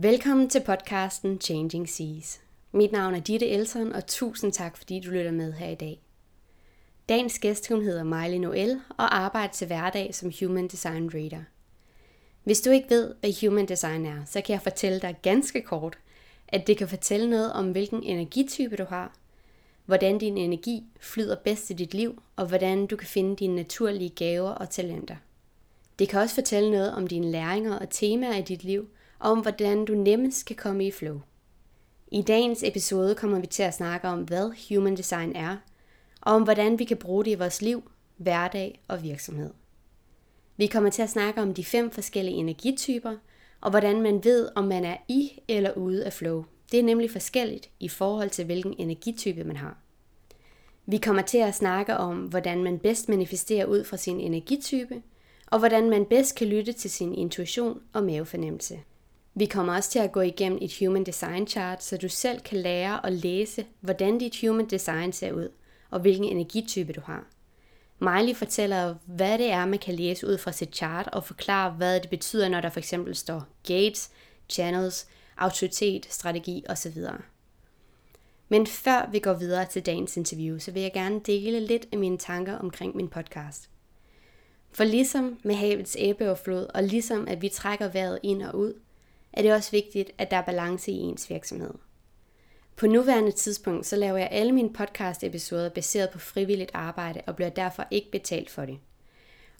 Velkommen til podcasten Changing Seas. Mit navn er Ditte Elson, og tusind tak, fordi du lytter med her i dag. Dagens gæst hun hedder Miley Noel og arbejder til hverdag som Human Design Reader. Hvis du ikke ved, hvad Human Design er, så kan jeg fortælle dig ganske kort, at det kan fortælle noget om, hvilken energitype du har, hvordan din energi flyder bedst i dit liv, og hvordan du kan finde dine naturlige gaver og talenter. Det kan også fortælle noget om dine læringer og temaer i dit liv, om hvordan du nemmest kan komme i flow. I dagens episode kommer vi til at snakke om, hvad Human Design er, og om hvordan vi kan bruge det i vores liv, hverdag og virksomhed. Vi kommer til at snakke om de fem forskellige energityper, og hvordan man ved, om man er i eller ude af flow. Det er nemlig forskelligt i forhold til, hvilken energitype man har. Vi kommer til at snakke om, hvordan man bedst manifesterer ud fra sin energitype, og hvordan man bedst kan lytte til sin intuition og mavefornemmelse. Vi kommer også til at gå igennem et Human Design Chart, så du selv kan lære at læse, hvordan dit Human Design ser ud, og hvilken energitype du har. Miley fortæller, hvad det er, man kan læse ud fra sit chart, og forklarer, hvad det betyder, når der for eksempel står gates, channels, autoritet, strategi osv. Men før vi går videre til dagens interview, så vil jeg gerne dele lidt af mine tanker omkring min podcast. For ligesom med havets æbbe og flod, og ligesom at vi trækker vejret ind og ud, er det også vigtigt, at der er balance i ens virksomhed. På nuværende tidspunkt så laver jeg alle mine podcast-episoder baseret på frivilligt arbejde og bliver derfor ikke betalt for det.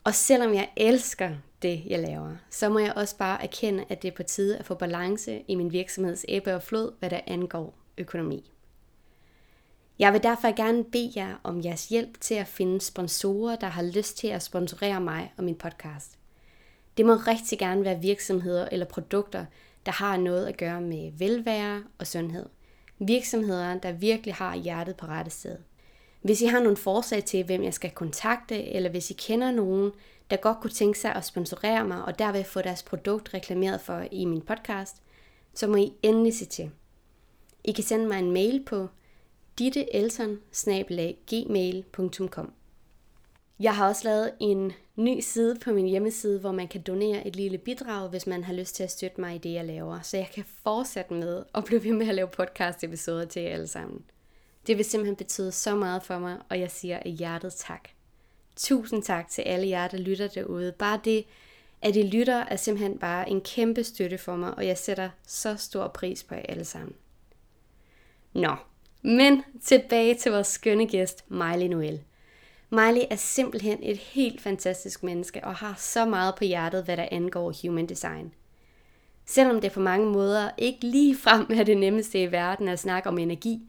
Og selvom jeg elsker det, jeg laver, så må jeg også bare erkende, at det er på tide at få balance i min virksomheds æbbe og flod, hvad der angår økonomi. Jeg vil derfor gerne bede jer om jeres hjælp til at finde sponsorer, der har lyst til at sponsorere mig og min podcast. Det må rigtig gerne være virksomheder eller produkter, der har noget at gøre med velvære og sundhed. Virksomheder, der virkelig har hjertet på rette sted. Hvis I har nogle forslag til, hvem jeg skal kontakte, eller hvis I kender nogen, der godt kunne tænke sig at sponsorere mig og derved få deres produkt reklameret for i min podcast, så må I endelig se til. I kan sende mig en mail på ditteelson-gmail.com jeg har også lavet en ny side på min hjemmeside, hvor man kan donere et lille bidrag, hvis man har lyst til at støtte mig i det, jeg laver, så jeg kan fortsætte med at blive ved med at lave podcast-episoder til jer alle sammen. Det vil simpelthen betyde så meget for mig, og jeg siger af hjertet tak. Tusind tak til alle jer, der lytter derude. Bare det, at I lytter, er simpelthen bare en kæmpe støtte for mig, og jeg sætter så stor pris på jer alle sammen. Nå, men tilbage til vores skønne gæst, Miley Noel. Miley er simpelthen et helt fantastisk menneske og har så meget på hjertet, hvad der angår human design. Selvom det på mange måder ikke lige frem er det nemmeste i verden at snakke om energi,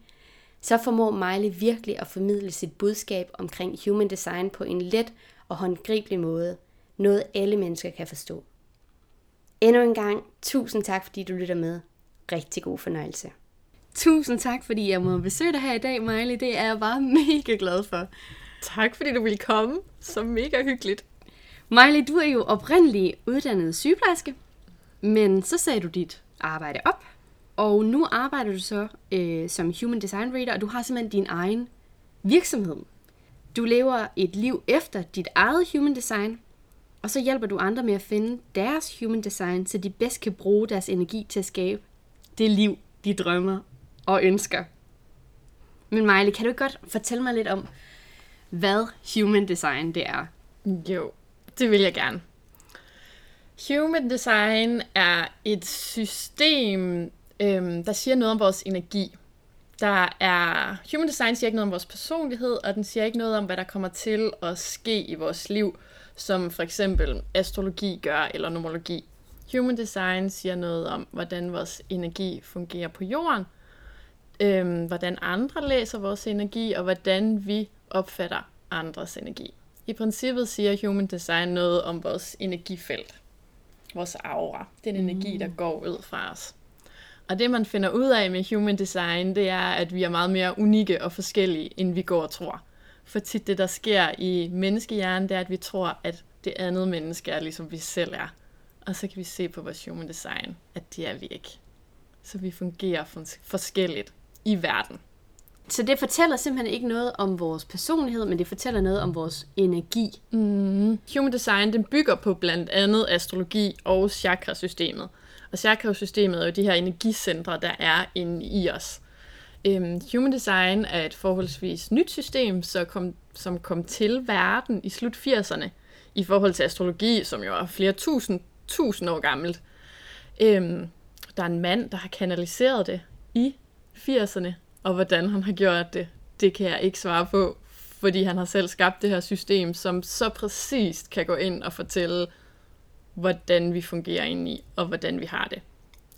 så formår Miley virkelig at formidle sit budskab omkring human design på en let og håndgribelig måde. Noget alle mennesker kan forstå. Endnu en gang, tusind tak fordi du lytter med. Rigtig god fornøjelse. Tusind tak, fordi jeg må besøge dig her i dag, Miley. Det er jeg bare mega glad for. Tak, fordi du ville komme. Så mega hyggeligt. Miley, du er jo oprindelig uddannet sygeplejerske, men så sagde du dit arbejde op, og nu arbejder du så øh, som Human Design Reader, og du har simpelthen din egen virksomhed. Du lever et liv efter dit eget Human Design, og så hjælper du andre med at finde deres Human Design, så de bedst kan bruge deres energi til at skabe det liv, de drømmer og ønsker. Men Miley, kan du godt fortælle mig lidt om, hvad Human Design det er? Jo, det vil jeg gerne. Human Design er et system, øhm, der siger noget om vores energi. Der er, Human Design siger ikke noget om vores personlighed, og den siger ikke noget om, hvad der kommer til at ske i vores liv, som for eksempel astrologi gør, eller numerologi. Human Design siger noget om, hvordan vores energi fungerer på jorden, øhm, hvordan andre læser vores energi, og hvordan vi opfatter andres energi. I princippet siger Human Design noget om vores energifelt, vores aura, den energi, der mm. går ud fra os. Og det, man finder ud af med Human Design, det er, at vi er meget mere unikke og forskellige, end vi går og tror. For tit det, der sker i menneskehjernen, det er, at vi tror, at det andet menneske er, ligesom vi selv er. Og så kan vi se på vores Human Design, at det er vi ikke. Så vi fungerer forskelligt i verden. Så det fortæller simpelthen ikke noget om vores personlighed, men det fortæller noget om vores energi. Mm. Human Design den bygger på blandt andet astrologi og chakrasystemet. Og chakra-systemet er jo de her energicentre, der er inde i os. Øhm, Human Design er et forholdsvis nyt system, så kom, som kom til verden i slut 80'erne i forhold til astrologi, som jo er flere tusind, tusind år gammelt. Øhm, der er en mand, der har kanaliseret det i 80'erne, og hvordan han har gjort det, det kan jeg ikke svare på, fordi han har selv skabt det her system, som så præcist kan gå ind og fortælle, hvordan vi fungerer indeni, og hvordan vi har det.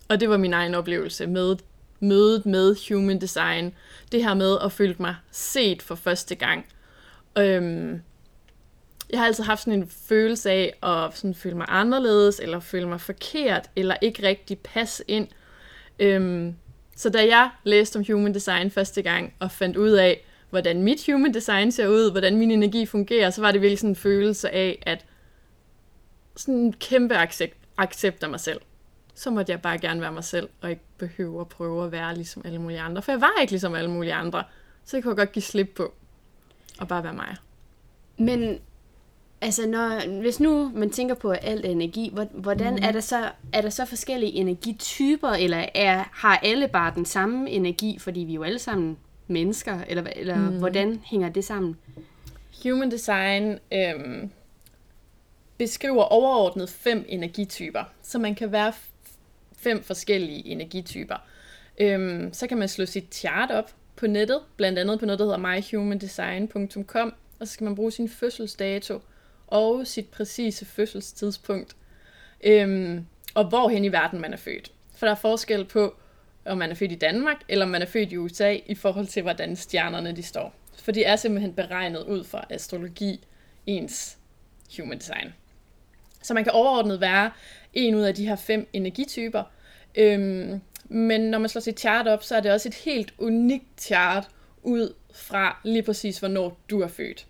Og det var min egen oplevelse med mødet med human design. Det her med at føle mig set for første gang. Øhm, jeg har altid haft sådan en følelse af at sådan føle mig anderledes, eller føle mig forkert, eller ikke rigtig passe ind. Øhm, så da jeg læste om human design første gang, og fandt ud af, hvordan mit human design ser ud, hvordan min energi fungerer, så var det virkelig sådan en følelse af, at sådan en kæmpe accept, accept af mig selv. Så måtte jeg bare gerne være mig selv, og ikke behøve at prøve at være ligesom alle mulige andre. For jeg var ikke ligesom alle mulige andre. Så jeg kunne godt give slip på, og bare være mig. Men altså, når, hvis nu man tænker på alt energi, hvordan mm. er, der så, er der så forskellige energityper, eller er, har alle bare den samme energi, fordi vi er jo alle sammen mennesker, eller, eller mm. hvordan hænger det sammen? Human design øhm, beskriver overordnet fem energityper, så man kan være fem forskellige energityper. Øhm, så kan man slå sit chart op på nettet, blandt andet på noget, der hedder myhumandesign.com, og så skal man bruge sin fødselsdato og sit præcise fødselstidspunkt, øhm, og hvorhen i verden man er født. For der er forskel på, om man er født i Danmark, eller om man er født i USA, i forhold til, hvordan stjernerne de står. For det er simpelthen beregnet ud fra astrologi, ens human design. Så man kan overordnet være en ud af de her fem energityper. Øhm, men når man slår sit chart op, så er det også et helt unikt chart ud fra lige præcis, hvornår du er født.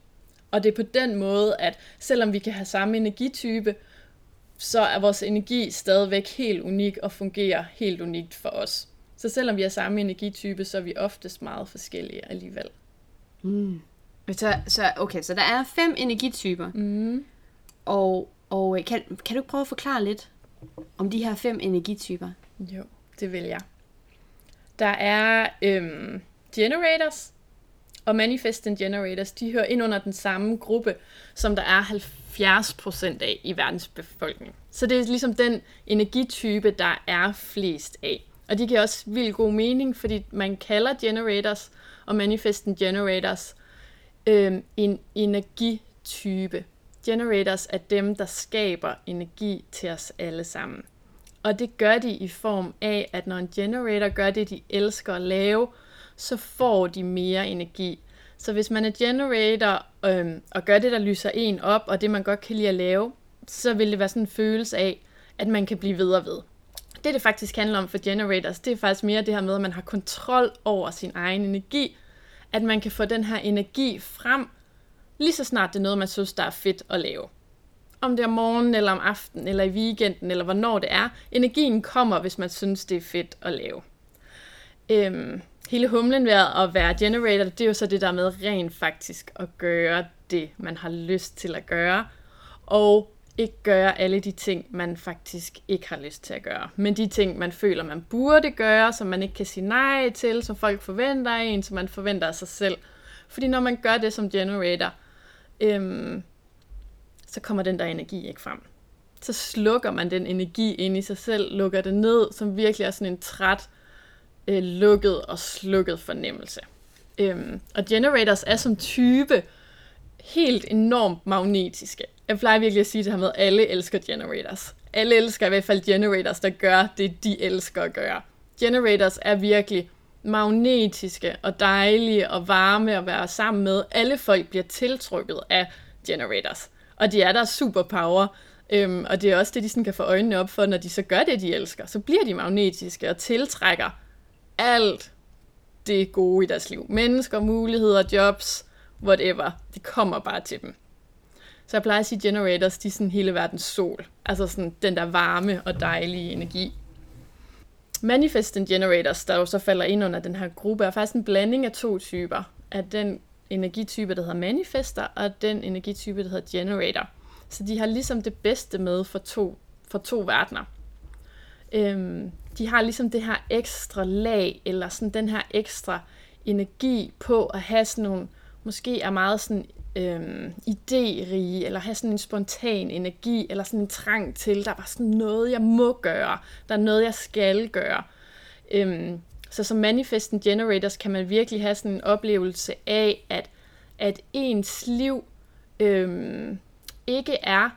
Og det er på den måde, at selvom vi kan have samme energitype, så er vores energi stadigvæk helt unik og fungerer helt unikt for os. Så selvom vi har samme energitype, så er vi oftest meget forskellige alligevel. Mm. Så, så, okay, så der er fem energityper. Mm. Og, og øh, kan, kan du prøve at forklare lidt om de her fem energityper? Jo, det vil jeg. Der er øhm, generators, og manifesting generators, de hører ind under den samme gruppe, som der er 70% af i verdens befolkning. Så det er ligesom den energitype, der er flest af. Og de giver også vildt god mening, fordi man kalder generators og manifesting generators øh, en energitype. Generators er dem, der skaber energi til os alle sammen. Og det gør de i form af, at når en generator gør det, de elsker at lave, så får de mere energi. Så hvis man er generator øhm, og gør det, der lyser en op, og det man godt kan lide at lave, så vil det være sådan en følelse af, at man kan blive ved og ved. Det, det faktisk handler om for generators, det er faktisk mere det her med, at man har kontrol over sin egen energi. At man kan få den her energi frem, lige så snart det er noget, man synes, der er fedt at lave. Om det er morgen, eller om aftenen, eller i weekenden, eller hvornår det er. Energien kommer, hvis man synes, det er fedt at lave. Øhm, hele humlen ved at være generator, det er jo så det der med rent faktisk at gøre det, man har lyst til at gøre. Og ikke gøre alle de ting, man faktisk ikke har lyst til at gøre. Men de ting, man føler, man burde gøre, som man ikke kan sige nej til, som folk forventer af en, som man forventer af sig selv. Fordi når man gør det som generator, øhm, så kommer den der energi ikke frem. Så slukker man den energi ind i sig selv, lukker det ned, som virkelig er sådan en træt, øh, lukket og slukket fornemmelse. Øhm, og generators er som type helt enormt magnetiske. Jeg plejer virkelig at sige det her med, at alle elsker generators. Alle elsker i hvert fald generators, der gør det, de elsker at gøre. Generators er virkelig magnetiske og dejlige og varme at være sammen med. Alle folk bliver tiltrykket af generators. Og de er der superpower. Øhm, og det er også det, de sådan kan få øjnene op for, når de så gør det, de elsker. Så bliver de magnetiske og tiltrækker alt det gode i deres liv. Mennesker, muligheder, jobs, whatever. Det kommer bare til dem. Så jeg plejer at sige generators, de er sådan hele verdens sol. Altså sådan den der varme og dejlige energi. Manifesting generators, der jo så falder ind under den her gruppe, er faktisk en blanding af to typer. Af den energitype, der hedder manifester, og den energitype, der hedder generator. Så de har ligesom det bedste med for to, for to verdener. Øhm, de har ligesom det her ekstra lag, eller sådan den her ekstra energi på at have sådan nogle, måske er meget sådan øhm, idérige, eller have sådan en spontan energi, eller sådan en trang til, der var sådan noget, jeg må gøre, der er noget, jeg skal gøre. Øhm, så som manifesting generators kan man virkelig have sådan en oplevelse af, at, at ens liv øhm, ikke er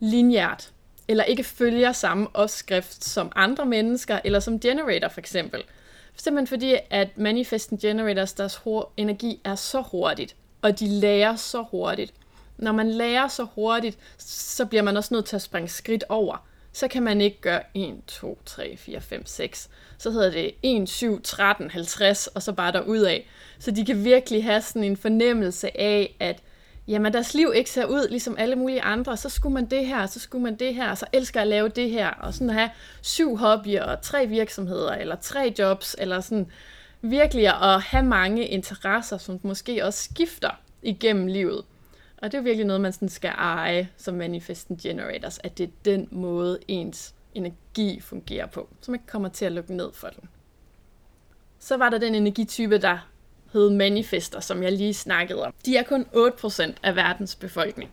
lineært, eller ikke følger samme opskrift som andre mennesker, eller som generator for eksempel. Simpelthen fordi, at manifesten generators, deres energi er så hurtigt, og de lærer så hurtigt. Når man lærer så hurtigt, så bliver man også nødt til at springe skridt over. Så kan man ikke gøre 1, 2, 3, 4, 5, 6. Så hedder det 1, 7, 13, 50, og så bare derud af. Så de kan virkelig have sådan en fornemmelse af, at jamen deres liv ikke ser ud ligesom alle mulige andre, så skulle man det her, så skulle man det her, så elsker at lave det her, og sådan at have syv hobbyer, og tre virksomheder, eller tre jobs, eller sådan virkelig at have mange interesser, som måske også skifter igennem livet. Og det er virkelig noget, man sådan skal eje som manifesting generators, at det er den måde, ens energi fungerer på, så man ikke kommer til at lukke ned for den. Så var der den energitype, der manifester, som jeg lige snakkede om. De er kun 8% af verdens befolkning.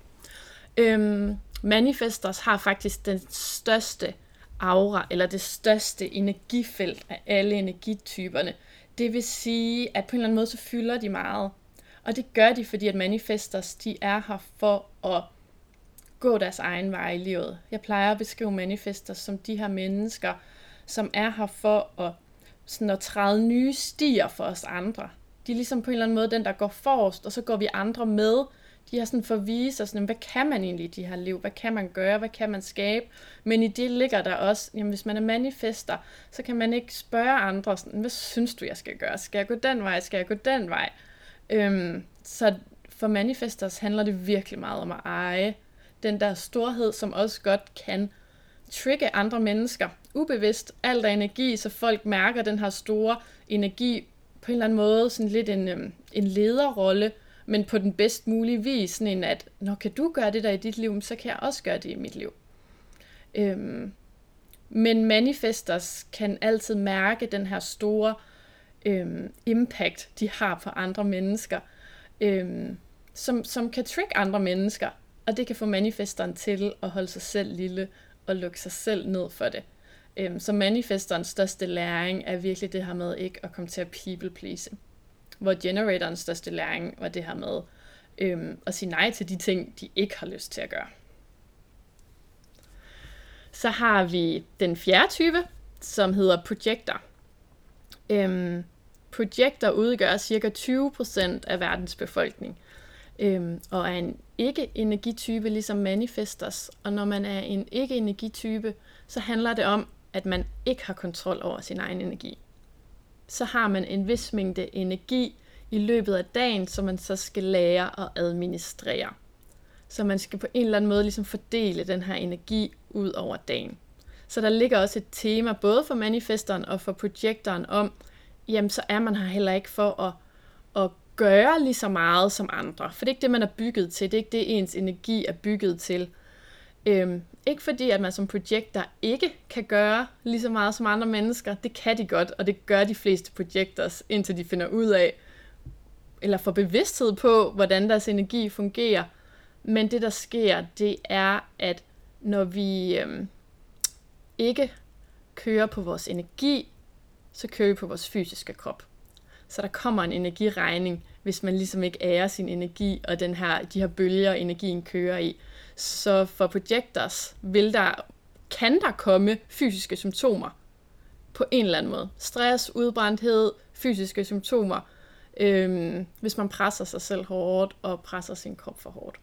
Øhm, manifestors har faktisk den største aura, eller det største energifelt af alle energityperne. Det vil sige, at på en eller anden måde, så fylder de meget. Og det gør de, fordi at manifestors, de er her for at gå deres egen vej i livet. Jeg plejer at beskrive manifestors som de her mennesker, som er her for at, sådan at træde nye stier for os andre de er ligesom på en eller anden måde den, der går forrest, og så går vi andre med. De har sådan for at vise os, hvad kan man egentlig i de her liv? Hvad kan man gøre? Hvad kan man skabe? Men i det ligger der også, jamen hvis man er manifester, så kan man ikke spørge andre, sådan, hvad synes du, jeg skal gøre? Skal jeg gå den vej? Skal jeg gå den vej? Øhm, så for manifestors handler det virkelig meget om at eje den der storhed, som også godt kan trigge andre mennesker ubevidst. Alt er energi, så folk mærker den her store energi på en eller anden måde sådan lidt en, øhm, en lederrolle, men på den bedst mulige vis, sådan en at, når kan du gøre det der i dit liv, så kan jeg også gøre det i mit liv. Øhm, men manifestors kan altid mærke den her store øhm, impact, de har på andre mennesker, øhm, som, som kan trick andre mennesker, og det kan få manifesteren til at holde sig selv lille og lukke sig selv ned for det. Øhm, så manifesterens største læring er virkelig det her med ikke at komme til at people please. Hvor generatorens største læring var det her med øhm, at sige nej til de ting, de ikke har lyst til at gøre. Så har vi den fjerde type, som hedder projector. Øhm, projector udgør ca. 20% af verdens befolkning, øhm, og er en ikke-energitype ligesom manifestors. Og når man er en ikke-energitype, så handler det om, at man ikke har kontrol over sin egen energi. Så har man en vis mængde energi i løbet af dagen, som man så skal lære at administrere. Så man skal på en eller anden måde ligesom fordele den her energi ud over dagen. Så der ligger også et tema både for manifesteren og for projektoren om, jamen så er man her heller ikke for at, at gøre lige så meget som andre. For det er ikke det, man er bygget til. Det er ikke det, ens energi er bygget til. Øhm, ikke fordi, at man som projekter ikke kan gøre lige så meget som andre mennesker. Det kan de godt, og det gør de fleste projectors, indtil de finder ud af, eller får bevidsthed på, hvordan deres energi fungerer. Men det, der sker, det er, at når vi øhm, ikke kører på vores energi, så kører vi på vores fysiske krop. Så der kommer en energiregning, hvis man ligesom ikke ærer sin energi, og den her, de her bølger, energien kører i. Så for projectors vil der, kan der komme fysiske symptomer på en eller anden måde. Stress, udbrændthed, fysiske symptomer, øhm, hvis man presser sig selv hårdt og presser sin krop for hårdt.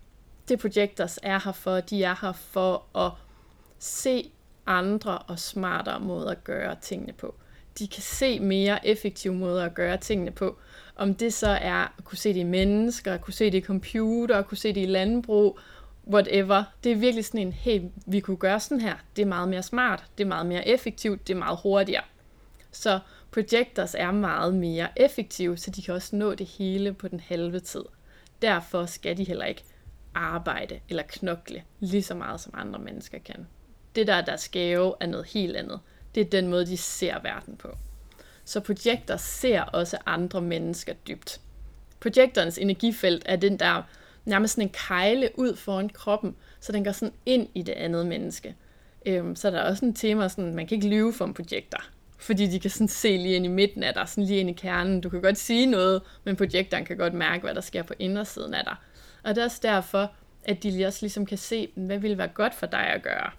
Det projectors er her for, de er her for at se andre og smartere måder at gøre tingene på. De kan se mere effektive måder at gøre tingene på. Om det så er at kunne se det i mennesker, at kunne se det i computer, at kunne se det i landbrug, whatever. Det er virkelig sådan en, hey, vi kunne gøre sådan her. Det er meget mere smart, det er meget mere effektivt, det er meget hurtigere. Så projectors er meget mere effektive, så de kan også nå det hele på den halve tid. Derfor skal de heller ikke arbejde eller knokle lige så meget, som andre mennesker kan. Det der, der er skæve, er noget helt andet. Det er den måde, de ser verden på. Så projekter ser også andre mennesker dybt. Projectors energifelt er den der nærmest sådan en kejle ud foran kroppen, så den går sådan ind i det andet menneske. Øhm, så der er også en tema, sådan, man kan ikke lyve for en projekter, fordi de kan sådan se lige ind i midten af dig, sådan lige ind i kernen. Du kan godt sige noget, men projekteren kan godt mærke, hvad der sker på indersiden af dig. Og det er også derfor, at de også ligesom kan se, hvad vil være godt for dig at gøre.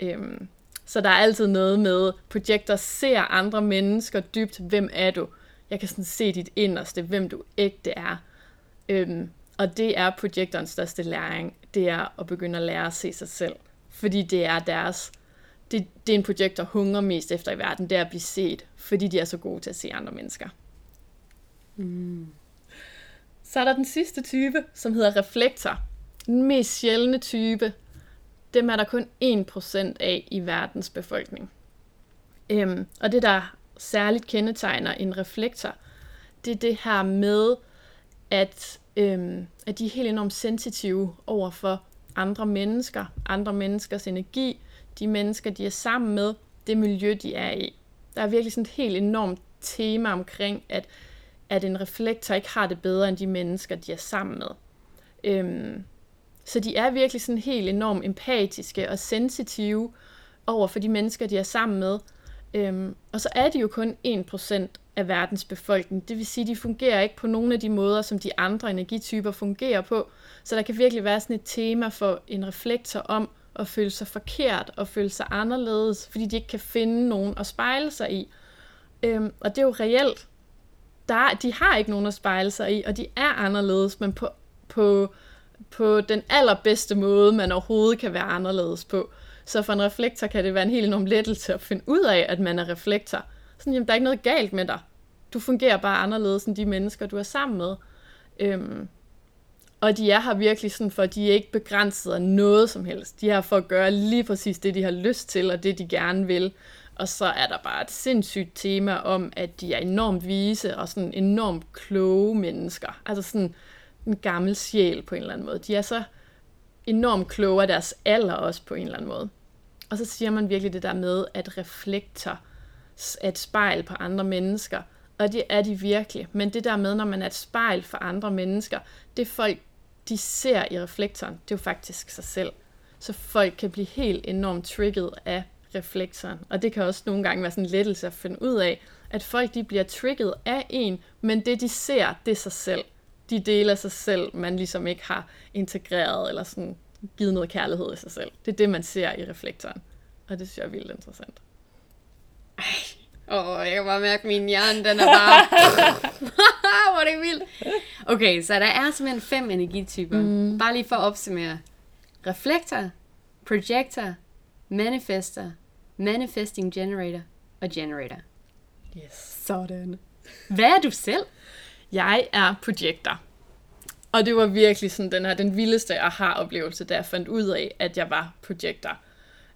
Øhm, så der er altid noget med, projekter ser andre mennesker dybt, hvem er du? Jeg kan sådan se dit inderste, hvem du ægte er. Øhm, og det er projektorens største læring, det er at begynde at lære at se sig selv. Fordi det er deres, det, det er en projektor hunger mest efter i verden, det er at blive set, fordi de er så gode til at se andre mennesker. Mm. Så er der den sidste type, som hedder reflektor. Den mest sjældne type. Dem er der kun 1% af i verdens befolkning. Øhm, og det, der særligt kendetegner en reflektor, det er det her med, at, øhm, at de er helt enormt sensitive over for andre mennesker, andre menneskers energi, de mennesker, de er sammen med, det miljø, de er i. Der er virkelig sådan et helt enormt tema omkring, at, at en reflektor ikke har det bedre end de mennesker, de er sammen med. Øhm, så de er virkelig sådan helt enormt empatiske og sensitive over for de mennesker, de er sammen med. Øhm, og så er de jo kun 1% af verdens befolkning. Det vil sige, at de fungerer ikke på nogen af de måder, som de andre energityper fungerer på. Så der kan virkelig være sådan et tema for en reflektor om at føle sig forkert og føle sig anderledes, fordi de ikke kan finde nogen at spejle sig i. Øhm, og det er jo reelt. Der, de har ikke nogen at spejle sig i, og de er anderledes, men på, på, på den allerbedste måde, man overhovedet kan være anderledes på. Så for en reflektor kan det være en helt enorm lettelse at finde ud af, at man er reflektor. Sådan, jamen, der er ikke noget galt med dig. Du fungerer bare anderledes end de mennesker, du er sammen med. Øhm, og de er her virkelig sådan, for de er ikke begrænset af noget som helst. De er her for at gøre lige præcis det, de har lyst til, og det, de gerne vil. Og så er der bare et sindssygt tema om, at de er enormt vise og sådan enormt kloge mennesker. Altså sådan en gammel sjæl på en eller anden måde. De er så enormt kloge af deres alder også på en eller anden måde. Og så siger man virkelig det der med, at reflekter er et spejl på andre mennesker. Og det er de virkelig. Men det der med, når man er et spejl for andre mennesker, det folk, de ser i reflektoren, det er jo faktisk sig selv. Så folk kan blive helt enormt trigget af reflektoren. Og det kan også nogle gange være sådan en lettelse at finde ud af, at folk de bliver trigget af en, men det de ser, det er sig selv. De deler sig selv, man ligesom ikke har integreret eller sådan givet noget kærlighed i sig selv. Det er det, man ser i reflektoren. Og det synes jeg er vildt interessant. Ej, åh, jeg kan bare mærke, at min hjerne, den er bare... Hvor er det vildt. Okay, så der er simpelthen fem energityper. Mm. Bare lige for at opsummere. Reflektor, projector, manifester, manifesting generator og generator. Yes. Sådan. Hvad er du selv? Jeg er projektor. Og det var virkelig sådan den her, den vildeste aha-oplevelse, da jeg fandt ud af, at jeg var projektor.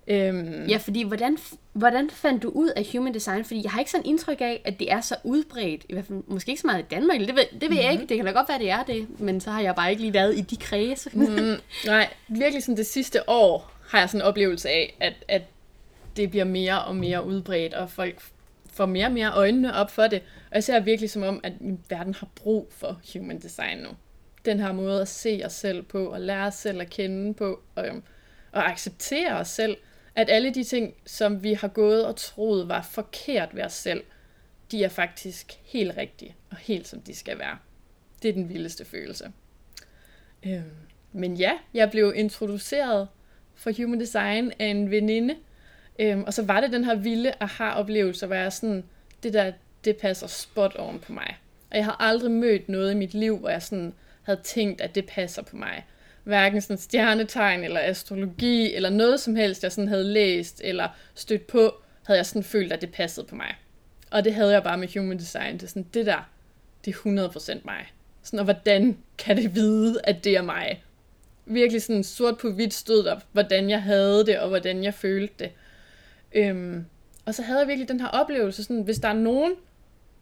Øhm, ja, fordi hvordan, hvordan fandt du ud af human design? Fordi jeg har ikke sådan indtryk af, at det er så udbredt, i hvert fald måske ikke så meget i Danmark, det ved, det ved mm-hmm. jeg mhm. ikke, det kan da godt være, det er det, men så har jeg bare ikke lige været i de kredse. mm, nej, virkelig sådan det sidste år har jeg sådan en oplevelse af, at, at det bliver mere og mere udbredt, og folk får mere og mere øjnene op for det. Og jeg ser virkelig som om, at verden har brug for human design nu. Den her måde at se os selv på, og lære os selv at kende på, og, øhm, og acceptere os selv, at alle de ting, som vi har gået og troet var forkert ved os selv, de er faktisk helt rigtige, og helt som de skal være. Det er den vildeste følelse. Øhm, men ja, jeg blev introduceret for Human Design af en veninde, øhm, og så var det den her vilde aha-oplevelse, hvor jeg sådan, det der, det passer spot on på mig. Og jeg har aldrig mødt noget i mit liv, hvor jeg sådan havde tænkt, at det passer på mig hverken sådan stjernetegn eller astrologi eller noget som helst, jeg sådan havde læst eller stødt på, havde jeg sådan følt, at det passede på mig. Og det havde jeg bare med human design. Det er sådan, det der, det er 100% mig. Sådan, og hvordan kan det vide, at det er mig? Virkelig sådan sort på hvidt stod der, hvordan jeg havde det, og hvordan jeg følte det. Øhm, og så havde jeg virkelig den her oplevelse, sådan, hvis der er nogen,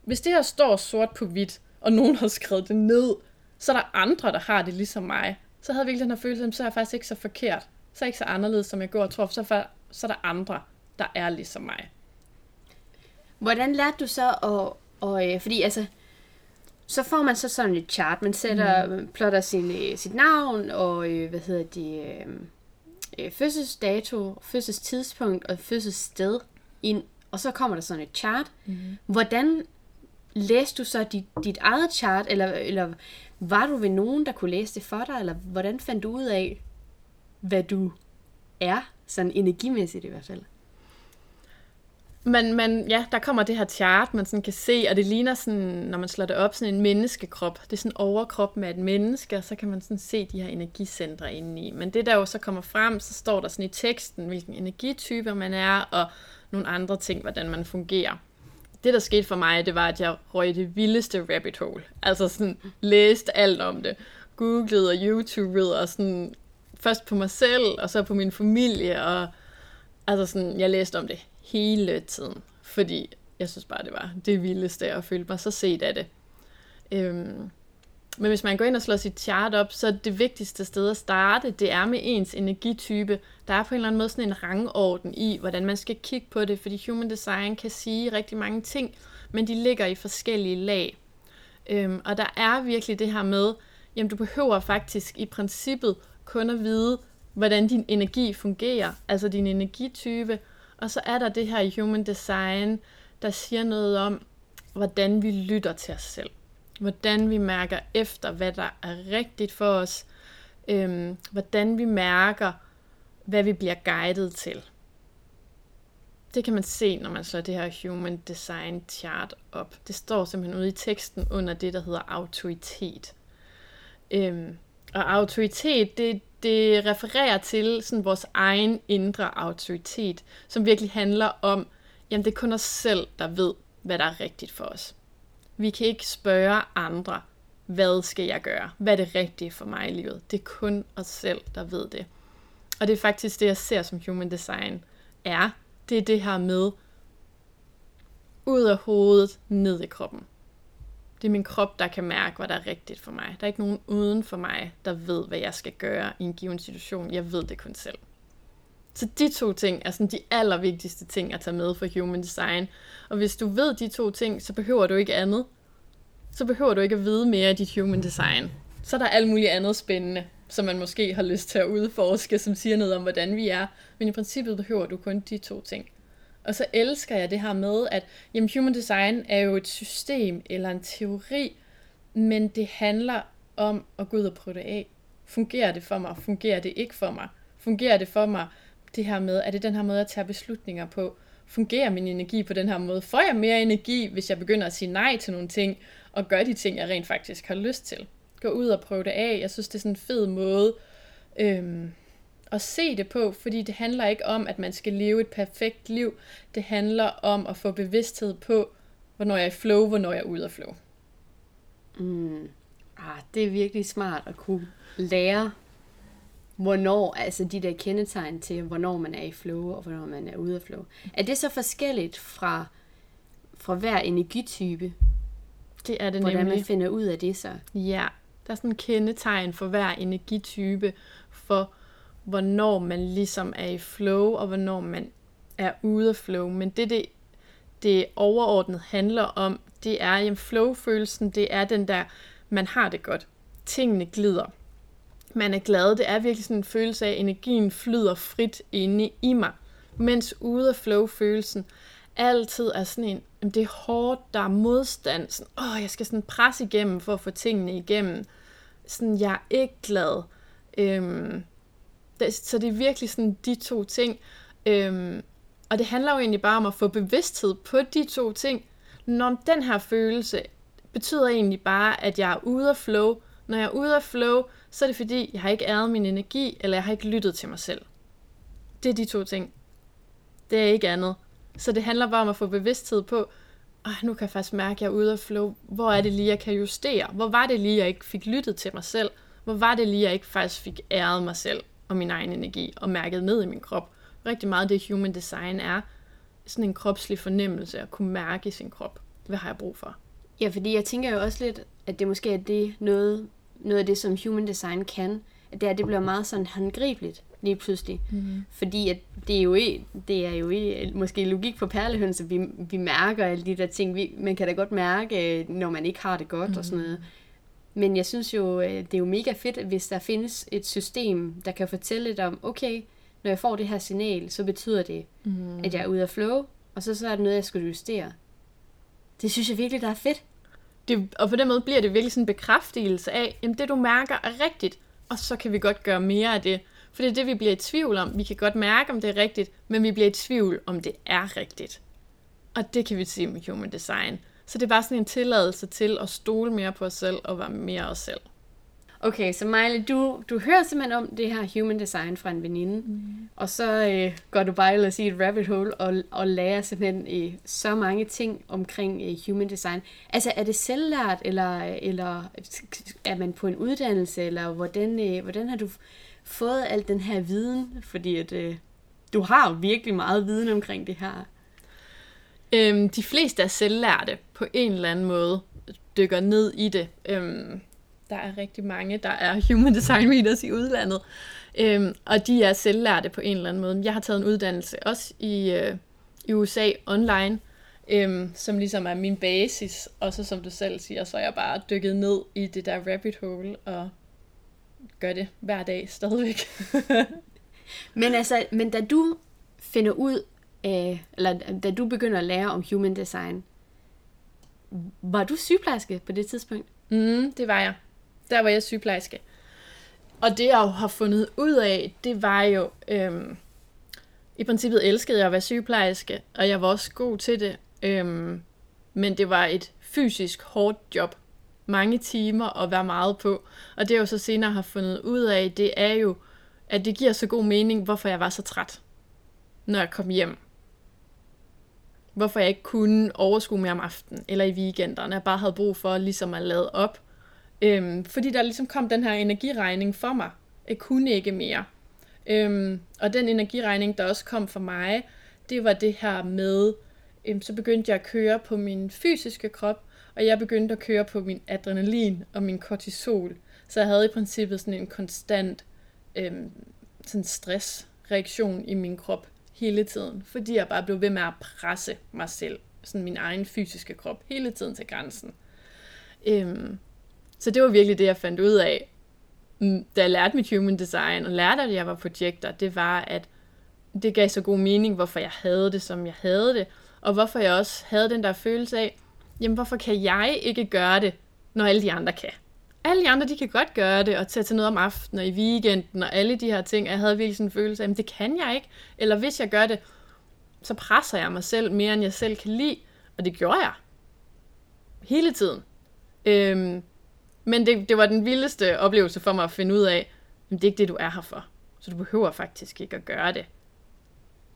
hvis det her står sort på hvidt, og nogen har skrevet det ned, så er der andre, der har det ligesom mig så havde jeg virkelig den her følelse, at så er jeg faktisk ikke så forkert. Så er jeg ikke så anderledes, som jeg går og tror, så, for, så er der andre, der er ligesom mig. Hvordan lærte du så at, og, øh, fordi altså, så får man så sådan et chart, man sætter, mm. plotter sin, øh, sit navn og, øh, hvad hedder det, øh, fødselsdato, fødselstidspunkt og fødselssted ind, og så kommer der sådan et chart. Mm. Hvordan læste du så dit, dit eget chart, eller, eller var du ved nogen, der kunne læse det for dig, eller hvordan fandt du ud af, hvad du er, sådan energimæssigt i hvert fald? Men, men ja, der kommer det her chart, man sådan kan se, og det ligner sådan, når man slår det op, sådan en menneskekrop. Det er sådan overkrop med et menneske, og så kan man sådan se de her energicentre inde i. Men det der jo så kommer frem, så står der sådan i teksten, hvilken energitype man er, og nogle andre ting, hvordan man fungerer. Det, der skete for mig, det var, at jeg røg det vildeste rabbit hole. Altså sådan læste alt om det. Googlede og YouTubede, og sådan først på mig selv, og så på min familie, og altså sådan, jeg læste om det hele tiden, fordi jeg synes bare, det var det vildeste, og følte mig så set af det. Øhm, men hvis man går ind og slår sit chart op, så er det vigtigste sted at starte, det er med ens energitype. Der er på en eller anden måde sådan en rangorden i, hvordan man skal kigge på det, fordi human design kan sige rigtig mange ting, men de ligger i forskellige lag. Øhm, og der er virkelig det her med, jamen du behøver faktisk i princippet kun at vide, hvordan din energi fungerer, altså din energitype, og så er der det her i human design, der siger noget om, hvordan vi lytter til os selv. Hvordan vi mærker efter, hvad der er rigtigt for os. Øhm, hvordan vi mærker, hvad vi bliver guidet til. Det kan man se, når man slår det her Human Design Chart op. Det står simpelthen ude i teksten under det, der hedder autoritet. Øhm, og autoritet, det, det refererer til sådan vores egen indre autoritet, som virkelig handler om, jamen det er kun os selv, der ved, hvad der er rigtigt for os. Vi kan ikke spørge andre, hvad skal jeg gøre? Hvad er det rigtige for mig i livet? Det er kun os selv, der ved det. Og det er faktisk det, jeg ser som human design er. Det er det her med ud af hovedet, ned i kroppen. Det er min krop, der kan mærke, hvad der er rigtigt for mig. Der er ikke nogen uden for mig, der ved, hvad jeg skal gøre i en given situation. Jeg ved det kun selv. Så de to ting er sådan de allervigtigste ting at tage med for human design. Og hvis du ved de to ting, så behøver du ikke andet. Så behøver du ikke at vide mere af dit human design. Så er der alt muligt andet spændende, som man måske har lyst til at udforske, som siger noget om, hvordan vi er. Men i princippet behøver du kun de to ting. Og så elsker jeg det her med, at jamen, human design er jo et system eller en teori, men det handler om at gå ud og prøve det af. Fungerer det for mig? Fungerer det ikke for mig? Fungerer det for mig det her med, er det den her måde at tage beslutninger på? Fungerer min energi på den her måde? Får jeg mere energi, hvis jeg begynder at sige nej til nogle ting, og gøre de ting, jeg rent faktisk har lyst til? Gå ud og prøve det af. Jeg synes, det er sådan en fed måde øhm, at se det på, fordi det handler ikke om, at man skal leve et perfekt liv. Det handler om at få bevidsthed på, hvornår jeg er i flow, hvornår jeg er ude af flow. Mm. Ah, det er virkelig smart at kunne lære, hvornår, altså de der kendetegn til, hvornår man er i flow, og hvornår man er ude af flow. Er det så forskelligt fra, fra hver energitype? Det er det Hvordan nemlig. man finder ud af det så? Ja, der er sådan en kendetegn for hver energitype, for hvornår man ligesom er i flow, og hvornår man er ude af flow. Men det, det, det overordnet handler om, det er, at flow-følelsen, det er den der, man har det godt. Tingene glider. Man er glad. Det er virkelig sådan en følelse af, at energien flyder frit inde i mig. Mens ude af flow-følelsen altid er sådan en, det er hårdt, der er modstand. Sådan, åh, jeg skal sådan presse igennem for at få tingene igennem. Sådan, jeg er ikke glad. Øhm, så det er virkelig sådan de to ting. Øhm, og det handler jo egentlig bare om at få bevidsthed på de to ting. Når den her følelse betyder egentlig bare, at jeg er ude af flow. Når jeg er ude af flow, så er det fordi, jeg har ikke æret min energi, eller jeg har ikke lyttet til mig selv. Det er de to ting. Det er ikke andet. Så det handler bare om at få bevidsthed på, oh, nu kan jeg faktisk mærke, at jeg er ude af flow. Hvor er det lige, jeg kan justere? Hvor var det lige, jeg ikke fik lyttet til mig selv? Hvor var det lige, jeg ikke faktisk fik æret mig selv? og min egen energi, og mærket ned i min krop. Rigtig meget det human design er sådan en kropslig fornemmelse at kunne mærke i sin krop. Hvad har jeg brug for? Ja, fordi jeg tænker jo også lidt, at det måske er det noget, noget af det, som human design kan, at det, er, det bliver meget sådan håndgribeligt lige pludselig. Mm. Fordi at det er jo ikke, det er jo ikke, måske logik på perlehøns, at vi, vi mærker alle de der ting. Vi, man kan da godt mærke, når man ikke har det godt mm. og sådan noget. Men jeg synes jo, øh, det er jo mega fedt, hvis der findes et system, der kan fortælle lidt om, okay, når jeg får det her signal, så betyder det, mm. at jeg er ude af flow, og så, så er det noget, jeg skal justere. Det synes jeg virkelig, der er fedt. Det, og på den måde bliver det virkelig sådan en bekræftelse af, jamen det du mærker er rigtigt, og så kan vi godt gøre mere af det. For det er det, vi bliver i tvivl om. Vi kan godt mærke, om det er rigtigt, men vi bliver i tvivl, om det er rigtigt. Og det kan vi se med Human Design. Så det er bare sådan en tilladelse til at stole mere på os selv og være mere os selv. Okay, så Miley, du, du hører simpelthen om det her human design fra en veninde, mm. og så øh, går du bare ellers i et rabbit hole og, og lærer simpelthen øh, så mange ting omkring øh, human design. Altså, er det selvlært, eller, eller er man på en uddannelse, eller hvordan, øh, hvordan har du fået al den her viden? Fordi at, øh, du har virkelig meget viden omkring det her. Øhm, de fleste er selvlærte på en eller anden måde, dykker ned i det. Øhm, der er rigtig mange, der er human design readers i udlandet, øhm, og de er selvlærte på en eller anden måde. Jeg har taget en uddannelse også i, øh, i USA online, øhm, som ligesom er min basis, og så som du selv siger, så er jeg bare dykket ned i det der rabbit hole, og gør det hver dag stadigvæk. men altså, men da du finder ud af, eller da du begynder at lære om human design, var du sygeplejerske på det tidspunkt? Mm, det var jeg. Der var jeg sygeplejerske. Og det jeg jo har fundet ud af, det var jo, øhm, i princippet elskede jeg at være sygeplejerske, og jeg var også god til det. Øhm, men det var et fysisk hårdt job. Mange timer at være meget på. Og det jeg jo så senere har fundet ud af, det er jo, at det giver så god mening, hvorfor jeg var så træt, når jeg kom hjem. Hvorfor jeg ikke kunne overskue mere om aftenen eller i weekenderne. Jeg bare havde brug for ligesom at lade op Øhm, fordi der ligesom kom den her energiregning for mig. Jeg kunne ikke mere. Øhm, og den energiregning, der også kom for mig, det var det her med, øhm, så begyndte jeg at køre på min fysiske krop, og jeg begyndte at køre på min adrenalin og min kortisol. Så jeg havde i princippet sådan en konstant øhm, sådan stressreaktion i min krop hele tiden, fordi jeg bare blev ved med at presse mig selv, sådan min egen fysiske krop, hele tiden til grænsen. Øhm, så det var virkelig det, jeg fandt ud af, mm, da jeg lærte mit human design, og lærte, at jeg var projekter, det var, at det gav så god mening, hvorfor jeg havde det, som jeg havde det, og hvorfor jeg også havde den der følelse af, jamen hvorfor kan jeg ikke gøre det, når alle de andre kan? Alle de andre, de kan godt gøre det, og tage til noget om aftenen og i weekenden, og alle de her ting. Jeg havde virkelig sådan en følelse af, jamen det kan jeg ikke. Eller hvis jeg gør det, så presser jeg mig selv mere, end jeg selv kan lide. Og det gjorde jeg. Hele tiden. Øhm, men det, det var den vildeste oplevelse for mig at finde ud af, at det er ikke det, du er her for. Så du behøver faktisk ikke at gøre det.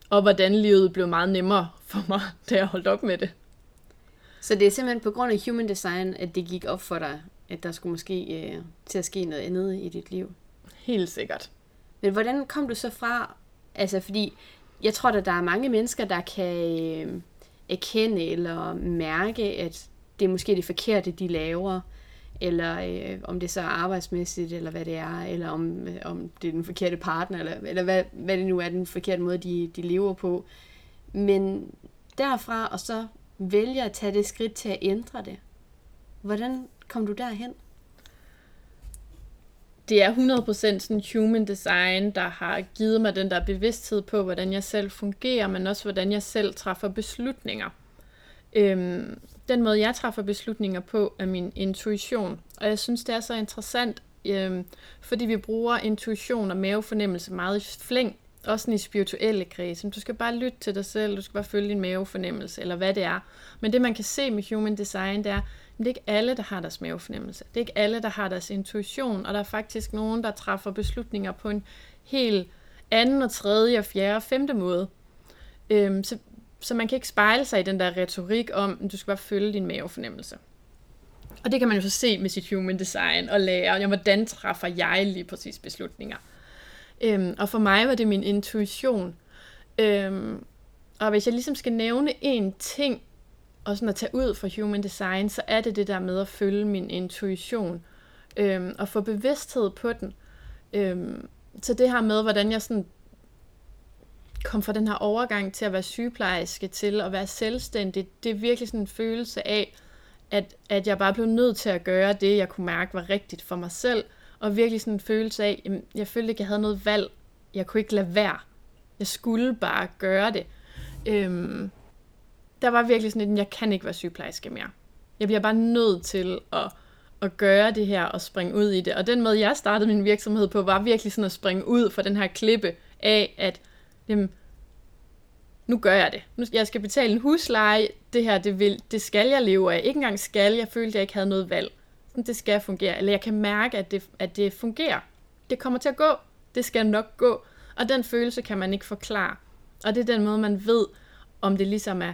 Og hvordan livet blev meget nemmere for mig, da jeg holdt op med det. Så det er simpelthen på grund af human design, at det gik op for dig, at der skulle måske øh, til at ske noget andet i dit liv? Helt sikkert. Men hvordan kom du så fra, altså fordi jeg tror, at der er mange mennesker, der kan øh, erkende eller mærke, at det er måske det forkerte, de laver eller øh, om det så er arbejdsmæssigt, eller hvad det er, eller om, øh, om det er den forkerte partner, eller, eller hvad, hvad det nu er, den forkerte måde, de, de lever på. Men derfra, og så vælge at tage det skridt til at ændre det. Hvordan kom du derhen? Det er 100% sådan human design, der har givet mig den der bevidsthed på, hvordan jeg selv fungerer, men også hvordan jeg selv træffer beslutninger. Øhm, den måde, jeg træffer beslutninger på, er min intuition. Og jeg synes, det er så interessant, øh, fordi vi bruger intuition og mavefornemmelse meget i flæng, også i spirituelle kredse. Du skal bare lytte til dig selv, du skal bare følge din mavefornemmelse, eller hvad det er. Men det, man kan se med human design, det er, at det er ikke alle, der har deres mavefornemmelse. Det er ikke alle, der har deres intuition, og der er faktisk nogen, der træffer beslutninger på en helt anden og tredje og fjerde og femte måde. Øhm, så så man kan ikke spejle sig i den der retorik om, at du skal bare følge din mavefornemmelse. Og det kan man jo så se med sit human design og lære, ja, hvordan træffer jeg lige præcis beslutninger. Øhm, og for mig var det min intuition. Øhm, og hvis jeg ligesom skal nævne en ting, og sådan at tage ud fra human design, så er det det der med at følge min intuition. Øhm, og få bevidsthed på den. Øhm, så det her med, hvordan jeg sådan kom fra den her overgang til at være sygeplejerske til at være selvstændig, det er virkelig sådan en følelse af, at, at jeg bare blev nødt til at gøre det, jeg kunne mærke var rigtigt for mig selv, og virkelig sådan en følelse af, at jeg følte ikke, jeg havde noget valg. Jeg kunne ikke lade være. Jeg skulle bare gøre det. Øhm, der var virkelig sådan et, jeg kan ikke være sygeplejerske mere. Jeg bliver bare nødt til at, at gøre det her og springe ud i det. Og den måde, jeg startede min virksomhed på, var virkelig sådan at springe ud fra den her klippe af, at jamen, nu gør jeg det. Nu, jeg skal betale en husleje, det her, det, vil, det skal jeg leve af. Ikke engang skal, jeg følte, at jeg ikke havde noget valg. Det skal fungere, eller jeg kan mærke, at det, at det fungerer. Det kommer til at gå, det skal nok gå. Og den følelse kan man ikke forklare. Og det er den måde, man ved, om det ligesom er,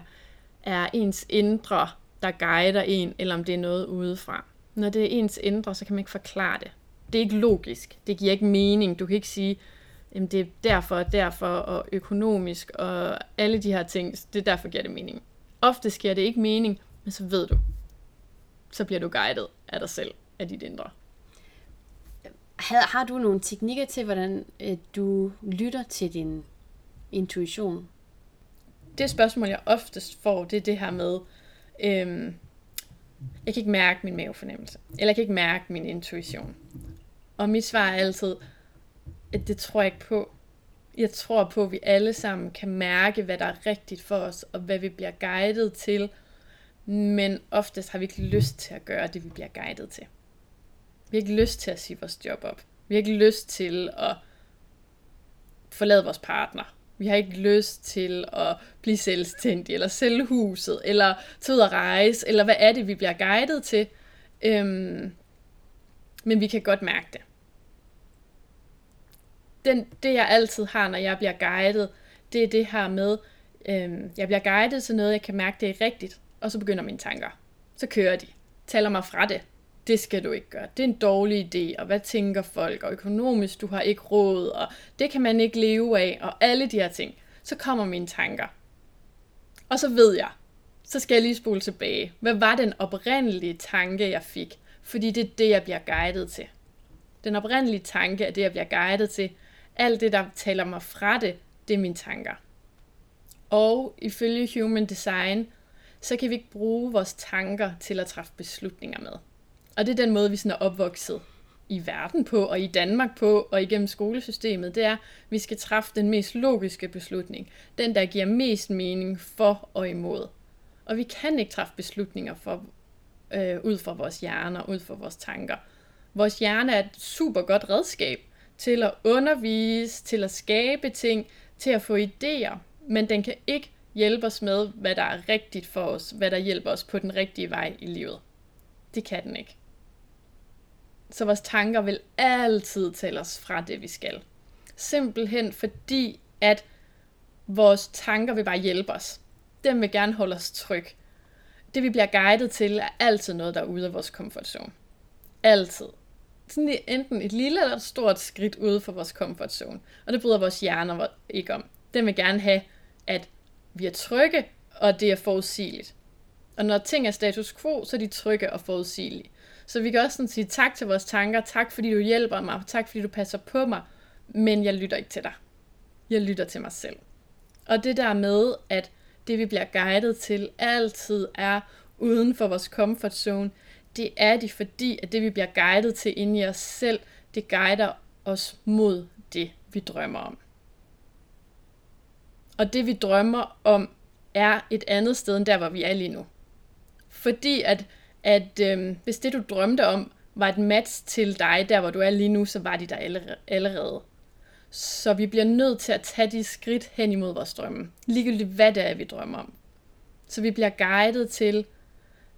er ens indre, der guider en, eller om det er noget udefra. Når det er ens indre, så kan man ikke forklare det. Det er ikke logisk. Det giver ikke mening. Du kan ikke sige, jamen det er derfor og derfor, og økonomisk, og alle de her ting, det er derfor giver det mening. Ofte sker det ikke mening, men så ved du. Så bliver du guidet af dig selv, af dit indre. Har, har du nogle teknikker til, hvordan øh, du lytter til din intuition? Det spørgsmål, jeg oftest får, det er det her med, øhm, jeg kan ikke mærke min mavefornemmelse, eller jeg kan ikke mærke min intuition. Og mit svar er altid, at det tror jeg ikke på. Jeg tror på, at vi alle sammen kan mærke, hvad der er rigtigt for os, og hvad vi bliver guidet til. Men oftest har vi ikke lyst til at gøre det, vi bliver guidet til. Vi har ikke lyst til at sige vores job op. Vi har ikke lyst til at forlade vores partner. Vi har ikke lyst til at blive selvstændige, eller sælge huset, eller tage ud og rejse, eller hvad er det, vi bliver guidet til. Øhm, men vi kan godt mærke det den, det jeg altid har, når jeg bliver guidet, det er det her med, øhm, jeg bliver guidet til noget, jeg kan mærke, det er rigtigt, og så begynder mine tanker. Så kører de. Taler mig fra det. Det skal du ikke gøre. Det er en dårlig idé, og hvad tænker folk, og økonomisk, du har ikke råd, og det kan man ikke leve af, og alle de her ting. Så kommer mine tanker. Og så ved jeg, så skal jeg lige spole tilbage. Hvad var den oprindelige tanke, jeg fik? Fordi det er det, jeg bliver guidet til. Den oprindelige tanke er det, jeg bliver guidet til, alt det, der taler mig fra det, det er mine tanker. Og ifølge Human Design, så kan vi ikke bruge vores tanker til at træffe beslutninger med. Og det er den måde, vi sådan er opvokset i verden på, og i Danmark på, og igennem skolesystemet, det er, at vi skal træffe den mest logiske beslutning. Den, der giver mest mening for og imod. Og vi kan ikke træffe beslutninger for, øh, ud fra vores hjerner, ud fra vores tanker. Vores hjerne er et super godt redskab, til at undervise, til at skabe ting, til at få idéer, men den kan ikke hjælpe os med, hvad der er rigtigt for os, hvad der hjælper os på den rigtige vej i livet. Det kan den ikke. Så vores tanker vil altid tælle os fra det, vi skal. Simpelthen fordi, at vores tanker vil bare hjælpe os. Dem vil gerne holde os tryg. Det vi bliver guidet til, er altid noget, der er ude af vores komfortzone. Altid sådan enten et lille eller et stort skridt ude for vores comfort zone. Og det bryder vores hjerner ikke om. Den vil gerne have, at vi er trygge, og det er forudsigeligt. Og når ting er status quo, så er de trygge og forudsigelige. Så vi kan også sådan sige tak til vores tanker, tak fordi du hjælper mig, tak fordi du passer på mig, men jeg lytter ikke til dig. Jeg lytter til mig selv. Og det der med, at det vi bliver guidet til, altid er uden for vores comfort zone, det er de, fordi at det, vi bliver guidet til inde i os selv, det guider os mod det, vi drømmer om. Og det, vi drømmer om, er et andet sted end der, hvor vi er lige nu. Fordi at, at øhm, hvis det, du drømte om, var et match til dig, der hvor du er lige nu, så var de der allerede. Så vi bliver nødt til at tage de skridt hen imod vores drømme. Ligegyldigt hvad det er, vi drømmer om. Så vi bliver guidet til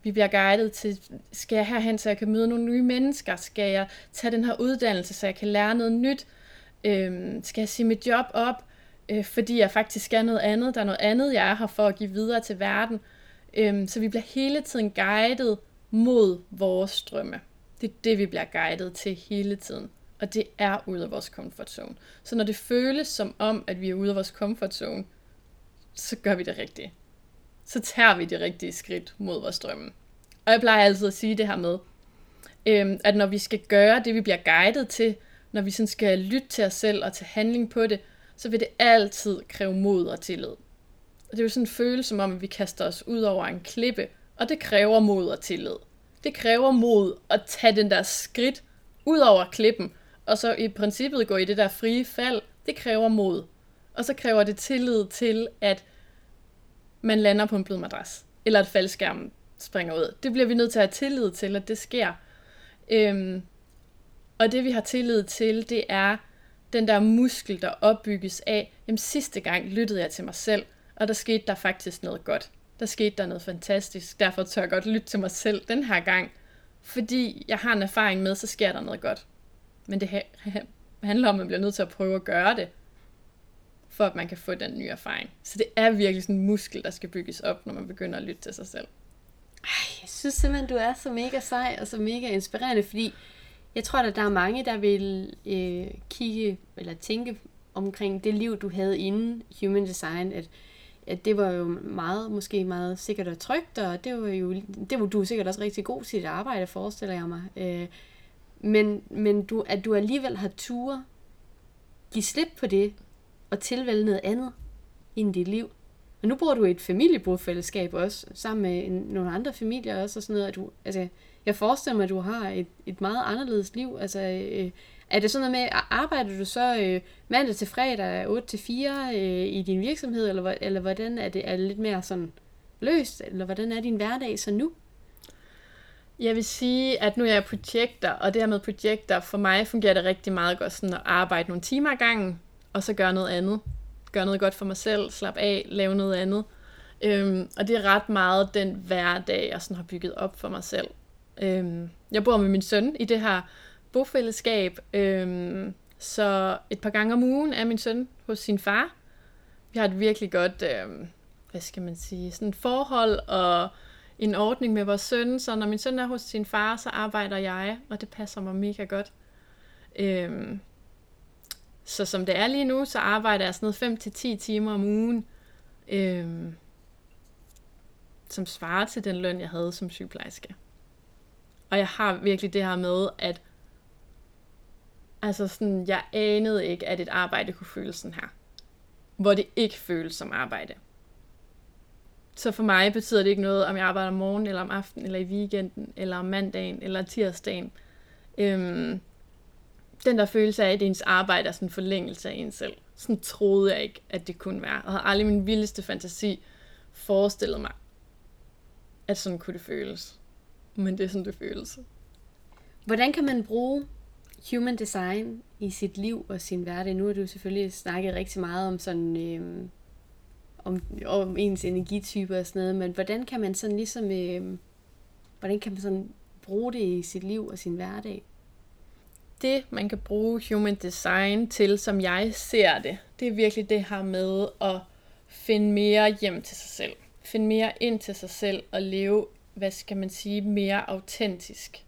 vi bliver guidet til, skal jeg herhen, så jeg kan møde nogle nye mennesker? Skal jeg tage den her uddannelse, så jeg kan lære noget nyt? Øhm, skal jeg sige mit job op, øh, fordi jeg faktisk skal noget andet? Der er noget andet, jeg er her for at give videre til verden. Øhm, så vi bliver hele tiden guidet mod vores drømme. Det er det, vi bliver guidet til hele tiden. Og det er ude af vores comfort zone. Så når det føles som om, at vi er ude af vores comfort zone, så gør vi det rigtigt så tager vi det rigtige skridt mod vores drømme. Og jeg plejer altid at sige det her med, øhm, at når vi skal gøre det, vi bliver guidet til, når vi sådan skal lytte til os selv og tage handling på det, så vil det altid kræve mod og tillid. Og det er jo sådan en følelse som om, at vi kaster os ud over en klippe, og det kræver mod og tillid. Det kræver mod at tage den der skridt ud over klippen, og så i princippet gå i det der frie fald. Det kræver mod. Og så kræver det tillid til, at man lander på en blød madras, eller at faldskærmen springer ud. Det bliver vi nødt til at have tillid til, at det sker. Øhm, og det vi har tillid til, det er den der muskel, der opbygges af, jamen sidste gang lyttede jeg til mig selv, og der skete der faktisk noget godt. Der skete der noget fantastisk, derfor tør jeg godt lytte til mig selv den her gang. Fordi jeg har en erfaring med, så sker der noget godt. Men det handler om, at man bliver nødt til at prøve at gøre det, for at man kan få den nye erfaring. Så det er virkelig sådan en muskel, der skal bygges op, når man begynder at lytte til sig selv. Ej, jeg synes simpelthen, du er så mega sej og så mega inspirerende, fordi jeg tror, at der er mange, der vil øh, kigge eller tænke omkring det liv, du havde inden Human Design, at, at det var jo meget, måske meget sikkert og trygt, og det var jo, det var du sikkert også rigtig god til dit arbejde, forestiller jeg mig. Øh, men men du, at du alligevel har tur give slip på det, og tilvælge noget andet i dit liv. Og nu bor du i et familiebofællesskab også, sammen med en, nogle andre familier også, og sådan noget. At du, altså, jeg forestiller mig, at du har et, et meget anderledes liv. Altså, øh, er det sådan noget med, arbejder du så øh, mandag til fredag 8 til 4 øh, i din virksomhed, eller, eller hvordan er det, er det lidt mere sådan løst, eller hvordan er din hverdag så nu? Jeg vil sige, at nu er jeg projekter, og det her med projekter, for mig fungerer det rigtig meget godt sådan at arbejde nogle timer ad gangen, og så gøre noget andet. Gøre noget godt for mig selv, slappe af, lave noget andet. Øhm, og det er ret meget den hverdag, jeg sådan har bygget op for mig selv. Øhm, jeg bor med min søn i det her bofællesskab, øhm, så et par gange om ugen er min søn hos sin far. Vi har et virkelig godt, øhm, hvad skal man sige, sådan forhold og en ordning med vores søn, så når min søn er hos sin far, så arbejder jeg, og det passer mig mega godt. Øhm, så som det er lige nu, så arbejder jeg sådan noget 5-10 timer om ugen, øhm, som svarer til den løn, jeg havde som sygeplejerske. Og jeg har virkelig det her med, at altså sådan, jeg anede ikke, at et arbejde kunne føles sådan her. Hvor det ikke føles som arbejde. Så for mig betyder det ikke noget, om jeg arbejder om morgenen, eller om aftenen, eller i weekenden, eller om mandagen, eller tirsdagen. Øhm, den der følelse af, at ens arbejde er sådan en forlængelse af en selv. Sådan troede jeg ikke, at det kunne være. Og havde aldrig min vildeste fantasi forestillet mig, at sådan kunne det føles. Men det er sådan, det føles. Hvordan kan man bruge human design i sit liv og sin hverdag? Nu har du selvfølgelig snakket rigtig meget om sådan... Øh, om, om ens energityper og sådan noget, men hvordan kan man sådan ligesom, øh, hvordan kan man sådan bruge det i sit liv og sin hverdag? Det, man kan bruge human design til, som jeg ser det, det er virkelig det her med at finde mere hjem til sig selv. Finde mere ind til sig selv og leve, hvad skal man sige, mere autentisk.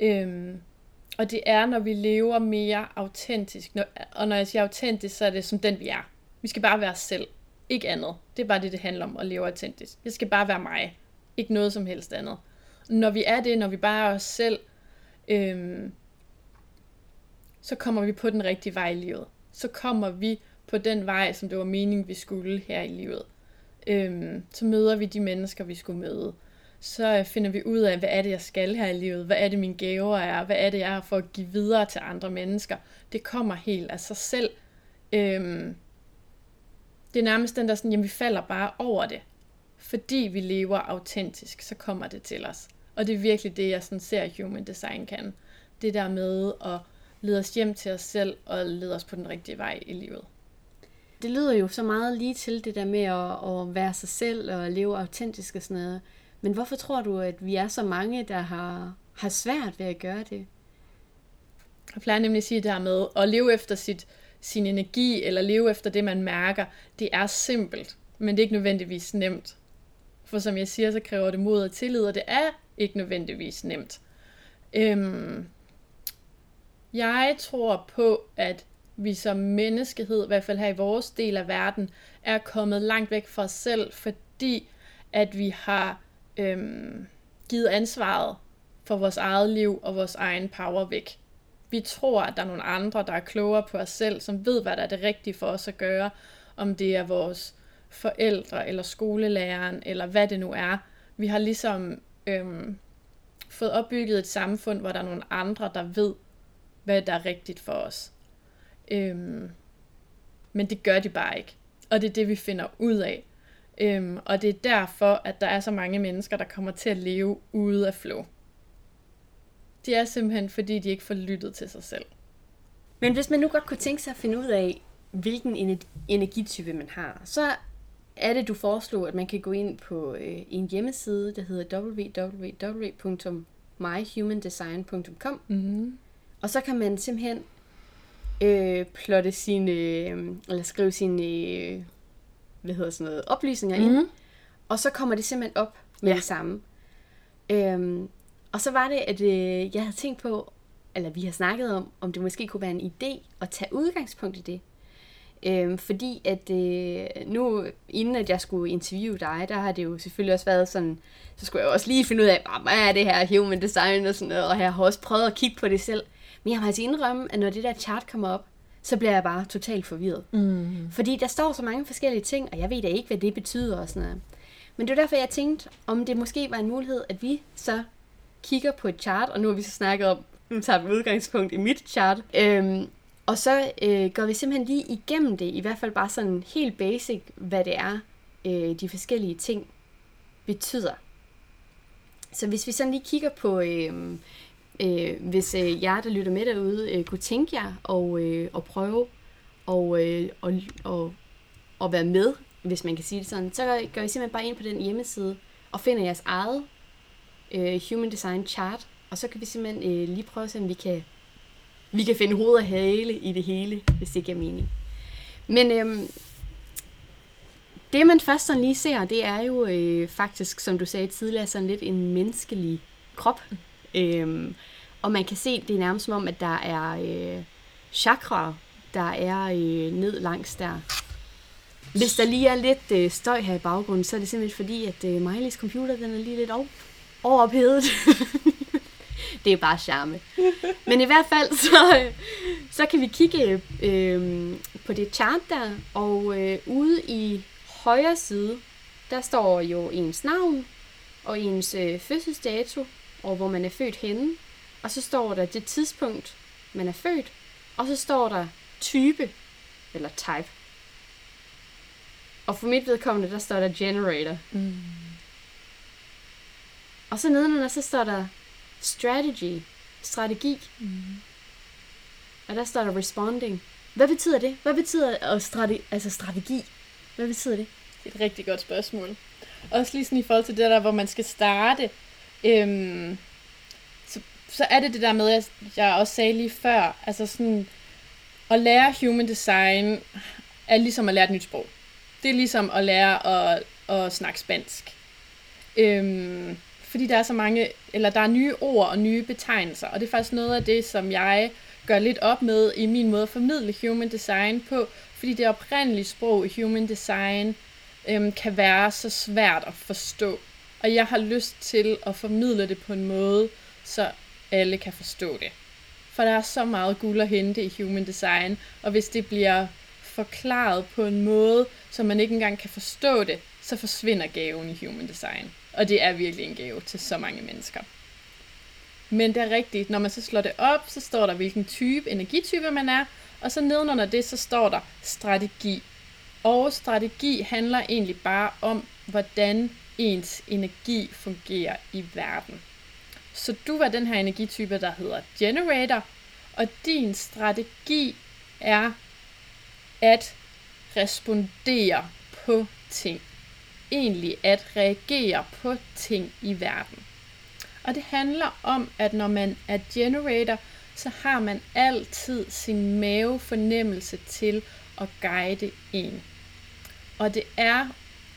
Øhm, og det er, når vi lever mere autentisk. Når, og når jeg siger autentisk, så er det som den, vi er. Vi skal bare være os selv. Ikke andet. Det er bare det, det handler om at leve autentisk. Jeg skal bare være mig. Ikke noget som helst andet. Når vi er det, når vi bare er os selv, øhm, så kommer vi på den rigtige vej i livet. Så kommer vi på den vej, som det var meningen, vi skulle her i livet. Øhm, så møder vi de mennesker, vi skulle møde. Så øh, finder vi ud af, hvad er det, jeg skal her i livet? Hvad er det, mine gaver er? Hvad er det, jeg har for at give videre til andre mennesker? Det kommer helt af sig selv. Øhm, det er nærmest den der sådan, jamen vi falder bare over det. Fordi vi lever autentisk, så kommer det til os. Og det er virkelig det, jeg sådan ser Human Design kan. Det der med at lede os hjem til os selv og lede os på den rigtige vej i livet. Det lyder jo så meget lige til det der med at, at være sig selv og leve autentisk og sådan noget. Men hvorfor tror du, at vi er så mange, der har, har svært ved at gøre det? Jeg plejer nemlig at sige det her med at leve efter sit, sin energi, eller leve efter det, man mærker. Det er simpelt, men det er ikke nødvendigvis nemt. For som jeg siger, så kræver det mod og tillid, og det er ikke nødvendigvis nemt. Øhm, jeg tror på, at vi som menneskehed, i hvert fald her i vores del af verden, er kommet langt væk fra os selv, fordi at vi har øhm, givet ansvaret for vores eget liv og vores egen power væk. vi tror, at der er nogle andre, der er klogere på os selv, som ved, hvad der er det rigtige for os at gøre, om det er vores forældre, eller skolelæreren, eller hvad det nu er. Vi har ligesom øhm, fået opbygget et samfund, hvor der er nogle andre, der ved, hvad der er rigtigt for os. Øhm, men det gør de bare ikke. Og det er det, vi finder ud af. Øhm, og det er derfor, at der er så mange mennesker, der kommer til at leve ude af flow. Det er simpelthen, fordi de ikke får lyttet til sig selv. Men hvis man nu godt kunne tænke sig at finde ud af, hvilken energitype man har, så er det, du foreslår, at man kan gå ind på øh, en hjemmeside, der hedder www.myhumandesign.com. Mm-hmm. Og så kan man simpelthen øh, plotte sine, øh, eller skrive sine, øh, hvad hedder sådan noget, oplysninger mm-hmm. ind. Og så kommer det simpelthen op med ja. det samme. Øhm, og så var det, at øh, jeg havde tænkt på, eller vi har snakket om, om det måske kunne være en idé at tage udgangspunkt i det. Øhm, fordi at øh, nu, inden at jeg skulle interviewe dig, der har det jo selvfølgelig også været sådan, så skulle jeg også lige finde ud af, hvad er det her human design og sådan noget, og jeg har også prøvet at kigge på det selv. Men jeg må altså indrømme, at når det der chart kommer op, så bliver jeg bare totalt forvirret. Mm. Fordi der står så mange forskellige ting, og jeg ved da ikke, hvad det betyder og sådan noget. Men det er derfor, jeg tænkte, om det måske var en mulighed, at vi så kigger på et chart, og nu har vi så snakket om, nu tager vi udgangspunkt i mit chart, øhm, og så øh, går vi simpelthen lige igennem det, i hvert fald bare sådan helt basic, hvad det er, øh, de forskellige ting betyder. Så hvis vi sådan lige kigger på, øh, øh, hvis øh, jer, der lytter med derude, øh, kunne tænke jer og, øh, og prøve og, øh, og, og, og være med, hvis man kan sige det sådan, så går I simpelthen bare ind på den hjemmeside og finder jeres eget øh, Human Design Chart, og så kan vi simpelthen øh, lige prøve at se, om vi kan, vi kan finde hoved og hale i det hele, hvis det giver mening. Men øh, det man først sådan lige ser, det er jo øh, faktisk, som du sagde tidligere, sådan lidt en menneskelig krop. Øhm, og man kan se, det er nærmest som om, at der er øh, chakra, der er øh, ned langs der. Hvis der lige er lidt øh, støj her i baggrunden, så er det simpelthen fordi, at øh, Miley's computer den er lige lidt over, overophedet. det er bare charme. Men i hvert fald, så, øh, så kan vi kigge øh, på det chart der, og øh, ude i højre side, der står jo ens navn og ens øh, fødselsdato, og hvor man er født henne. Og så står der det tidspunkt, man er født, og så står der type, eller type. Og for mit vedkommende, der står der generator. Mm. Og så nedenunder, så står der strategy, strategi. Mm. Og der står der responding. Hvad betyder det? Hvad betyder at strate, altså strategi? Hvad betyder det? Det er et rigtig godt spørgsmål. Også lige sådan i forhold til det der, hvor man skal starte. Øhm, så, så er det det der med, at jeg også sagde lige før, altså sådan, at lære human design er ligesom at lære et nyt sprog. Det er ligesom at lære at, at snakke spansk. Øhm, fordi der er så mange, eller der er nye ord og nye betegnelser, og det er faktisk noget af det, som jeg gør lidt op med i min måde at formidle human design på, fordi det oprindelige sprog i human design øhm, kan være så svært at forstå. Og jeg har lyst til at formidle det på en måde, så alle kan forstå det. For der er så meget guld at hente i human design, og hvis det bliver forklaret på en måde, så man ikke engang kan forstå det, så forsvinder gaven i human design. Og det er virkelig en gave til så mange mennesker. Men det er rigtigt, når man så slår det op, så står der, hvilken type, energitype man er, og så nedenunder det, så står der strategi. Og strategi handler egentlig bare om, hvordan ens energi fungerer i verden. Så du var den her energitype, der hedder generator, og din strategi er at respondere på ting egentlig at reagere på ting i verden. Og det handler om, at når man er generator, så har man altid sin mavefornemmelse til at guide en. Og det er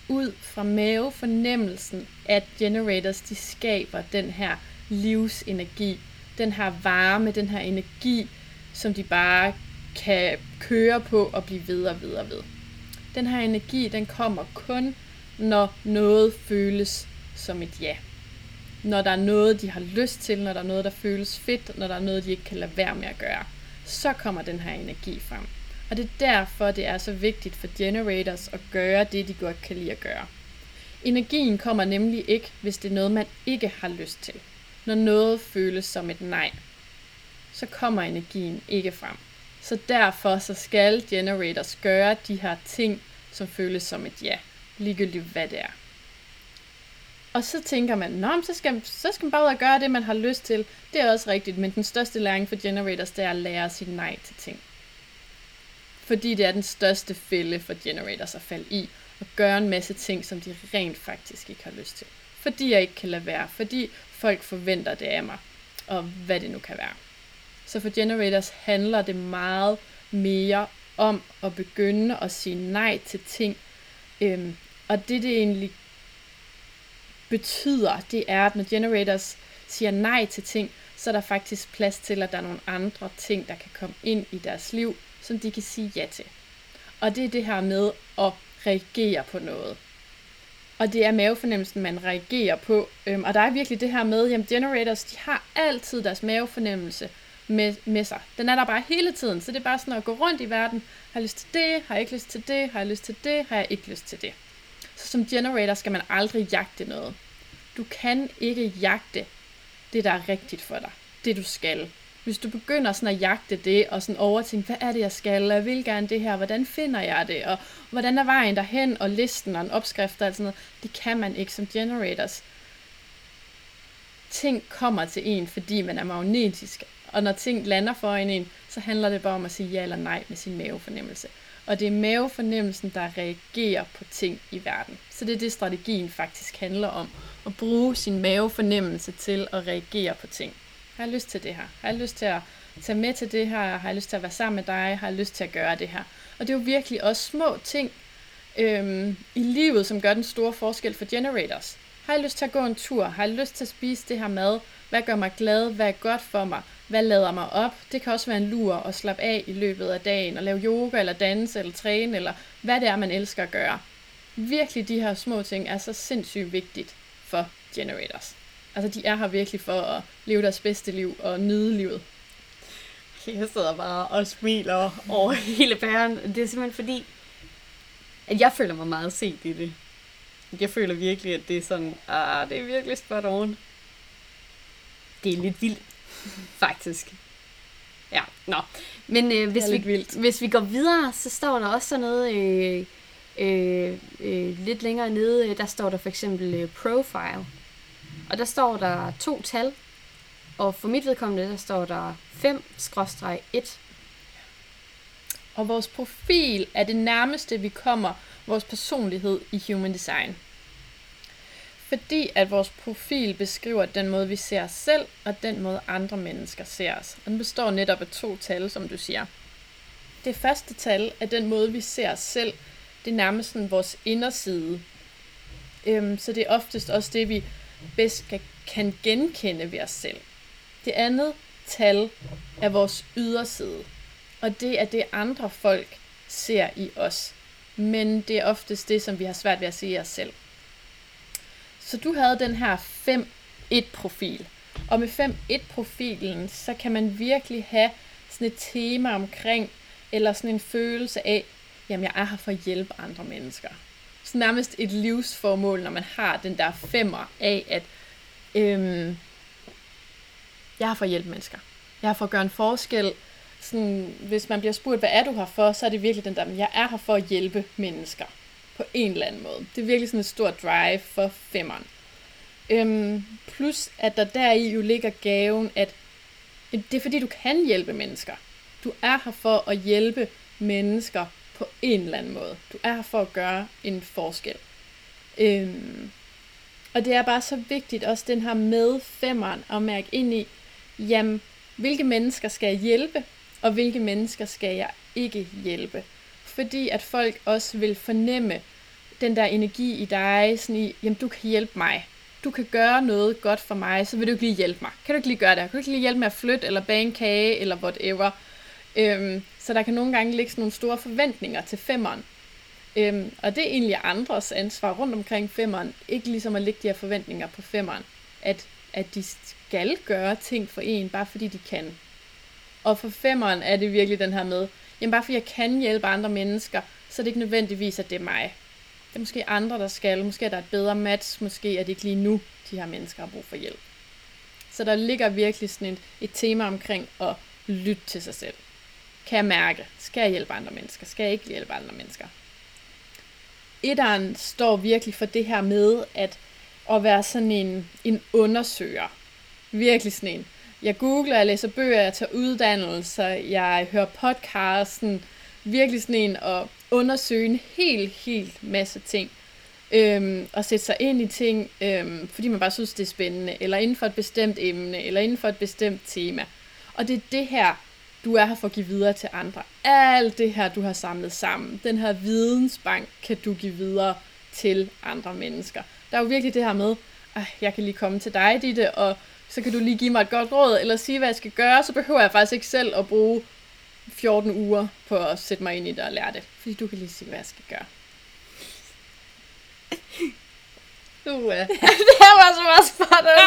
ud fra mavefornemmelsen, at generators de skaber den her livsenergi, den her varme, den her energi, som de bare kan køre på og blive ved og ved og ved. Den her energi, den kommer kun når noget føles som et ja. når der er noget, de har lyst til, når der er noget, der føles fedt, når der er noget, de ikke kan lade være med at gøre. Så kommer den her energi frem. Og det er derfor, det er så vigtigt for generators at gøre det, de godt kan lide at gøre. Energien kommer nemlig ikke, hvis det er noget, man ikke har lyst til. Når noget føles som et nej, så kommer energien ikke frem. Så derfor så skal generators gøre de her ting, som føles som et ja, ligegyldigt hvad det er. Og så tænker man, Nå, så skal, så skal man bare ud og gøre det, man har lyst til. Det er også rigtigt, men den største læring for generators, det er at lære at sige nej til ting. Fordi det er den største fælde for generators at falde i, og gøre en masse ting, som de rent faktisk ikke har lyst til. Fordi jeg ikke kan lade være, fordi folk forventer det af mig, og hvad det nu kan være. Så for generators handler det meget mere om at begynde at sige nej til ting. Øhm, og det, det egentlig betyder, det er, at når generators siger nej til ting, så er der faktisk plads til, at der er nogle andre ting, der kan komme ind i deres liv, som de kan sige ja til. Og det er det her med at reagere på noget. Og det er mavefornemmelsen, man reagerer på. Øhm, og der er virkelig det her med, at generators, de har altid deres mavefornemmelse med, med sig. Den er der bare hele tiden, så det er bare sådan at gå rundt i verden. Har jeg lyst til det? Har jeg ikke lyst til det? Har jeg lyst til det? Har jeg ikke lyst til det? Så som generator skal man aldrig jagte noget. Du kan ikke jagte det, der er rigtigt for dig. Det du skal. Hvis du begynder sådan at jagte det, og sådan overtænke, hvad er det, jeg skal, jeg vil gerne det her, hvordan finder jeg det, og hvordan er vejen derhen, og listen og en opskrift og sådan noget, det kan man ikke som generators. Ting kommer til en, fordi man er magnetisk, og når ting lander for en, så handler det bare om at sige ja eller nej med sin mavefornemmelse. Og det er mavefornemmelsen, der reagerer på ting i verden. Så det er det, strategien faktisk handler om. At bruge sin mavefornemmelse til at reagere på ting. Har jeg lyst til det her? Har jeg lyst til at tage med til det her? Har jeg lyst til at være sammen med dig? Har jeg lyst til at gøre det her? Og det er jo virkelig også små ting øhm, i livet, som gør den store forskel for generators. Har jeg lyst til at gå en tur? Har jeg lyst til at spise det her mad? Hvad gør mig glad? Hvad er godt for mig? Hvad lader mig op? Det kan også være en lur at slappe af i løbet af dagen, og lave yoga, eller danse, eller træne, eller hvad det er, man elsker at gøre. Virkelig de her små ting er så sindssygt vigtigt for generators. Altså, de er her virkelig for at leve deres bedste liv og nyde livet. Jeg sidder bare og smiler over hele bæren. Det er simpelthen fordi, at jeg føler mig meget set i det. Jeg føler virkelig, at det er sådan, ah, det er virkelig spot on. Det er lidt vildt, faktisk. Ja, nå. Men øh, hvis, vi, vildt. hvis vi går videre, så står der også sådan noget øh, øh, øh, lidt længere nede, der står der for eksempel øh, profile. Og der står der to tal, og for mit vedkommende, der står der 5-1. Og vores profil er det nærmeste, vi kommer vores personlighed i Human Design. Fordi at vores profil beskriver den måde, vi ser os selv, og den måde, andre mennesker ser os. Og den består netop af to tal, som du siger. Det første tal er den måde, vi ser os selv. Det er nærmest sådan vores inderside. Øhm, så det er oftest også det, vi bedst kan, kan genkende ved os selv. Det andet tal er vores yderside. Og det er det, andre folk ser i os. Men det er oftest det, som vi har svært ved at se i os selv. Så du havde den her 5-1-profil. Og med 5-1-profilen, så kan man virkelig have sådan et tema omkring, eller sådan en følelse af, jamen jeg er her for at hjælpe andre mennesker. Nærmest et livsformål, når man har den der femmer af, at øhm, jeg er her for at hjælpe mennesker. Jeg er her for at gøre en forskel. Sådan, hvis man bliver spurgt, hvad er du her for, så er det virkelig den der, jeg er her for at hjælpe mennesker på en eller anden måde. Det er virkelig sådan et stort drive for femmeren. Øhm, plus at der deri jo ligger gaven, at det er fordi, du kan hjælpe mennesker. Du er her for at hjælpe mennesker på en eller anden måde. Du er her for at gøre en forskel. Øhm, og det er bare så vigtigt også den her med femmeren at mærke ind i, jamen, hvilke mennesker skal jeg hjælpe, og hvilke mennesker skal jeg ikke hjælpe fordi at folk også vil fornemme den der energi i dig, sådan i, jamen du kan hjælpe mig. Du kan gøre noget godt for mig, så vil du ikke lige hjælpe mig. Kan du ikke lige gøre det? Kan du ikke lige hjælpe med at flytte, eller bage en kage, eller whatever. Øhm, så der kan nogle gange ligge sådan nogle store forventninger til femmeren. Øhm, og det er egentlig andres ansvar rundt omkring femmeren, ikke ligesom at lægge de her forventninger på femmeren. at, at de skal gøre ting for en, bare fordi de kan. Og for femmeren er det virkelig den her med, jamen bare fordi jeg kan hjælpe andre mennesker, så er det ikke nødvendigvis, at det er mig. Det er måske andre, der skal. Måske er der et bedre match. Måske er det ikke lige nu, de her mennesker har brug for hjælp. Så der ligger virkelig sådan et, et tema omkring at lytte til sig selv. Kan jeg mærke? Skal jeg hjælpe andre mennesker? Skal jeg ikke hjælpe andre mennesker? Etteren står virkelig for det her med at, at være sådan en, en undersøger. Virkelig sådan en. Jeg googler, jeg læser bøger, jeg tager uddannelser, jeg hører podcasten. Virkelig sådan en at undersøge en helt, helt masse ting. Øhm, og sætte sig ind i ting, øhm, fordi man bare synes, det er spændende, eller inden for et bestemt emne, eller inden for et bestemt tema. Og det er det her, du er her for at give videre til andre. Alt det her, du har samlet sammen, den her vidensbank, kan du give videre til andre mennesker. Der er jo virkelig det her med, at jeg kan lige komme til dig, Ditte, og så kan du lige give mig et godt råd, eller sige, hvad jeg skal gøre, så behøver jeg faktisk ikke selv at bruge 14 uger på at sætte mig ind i det og lære det. Fordi du kan lige sige, hvad jeg skal gøre. Uh, det var så meget spot Okay,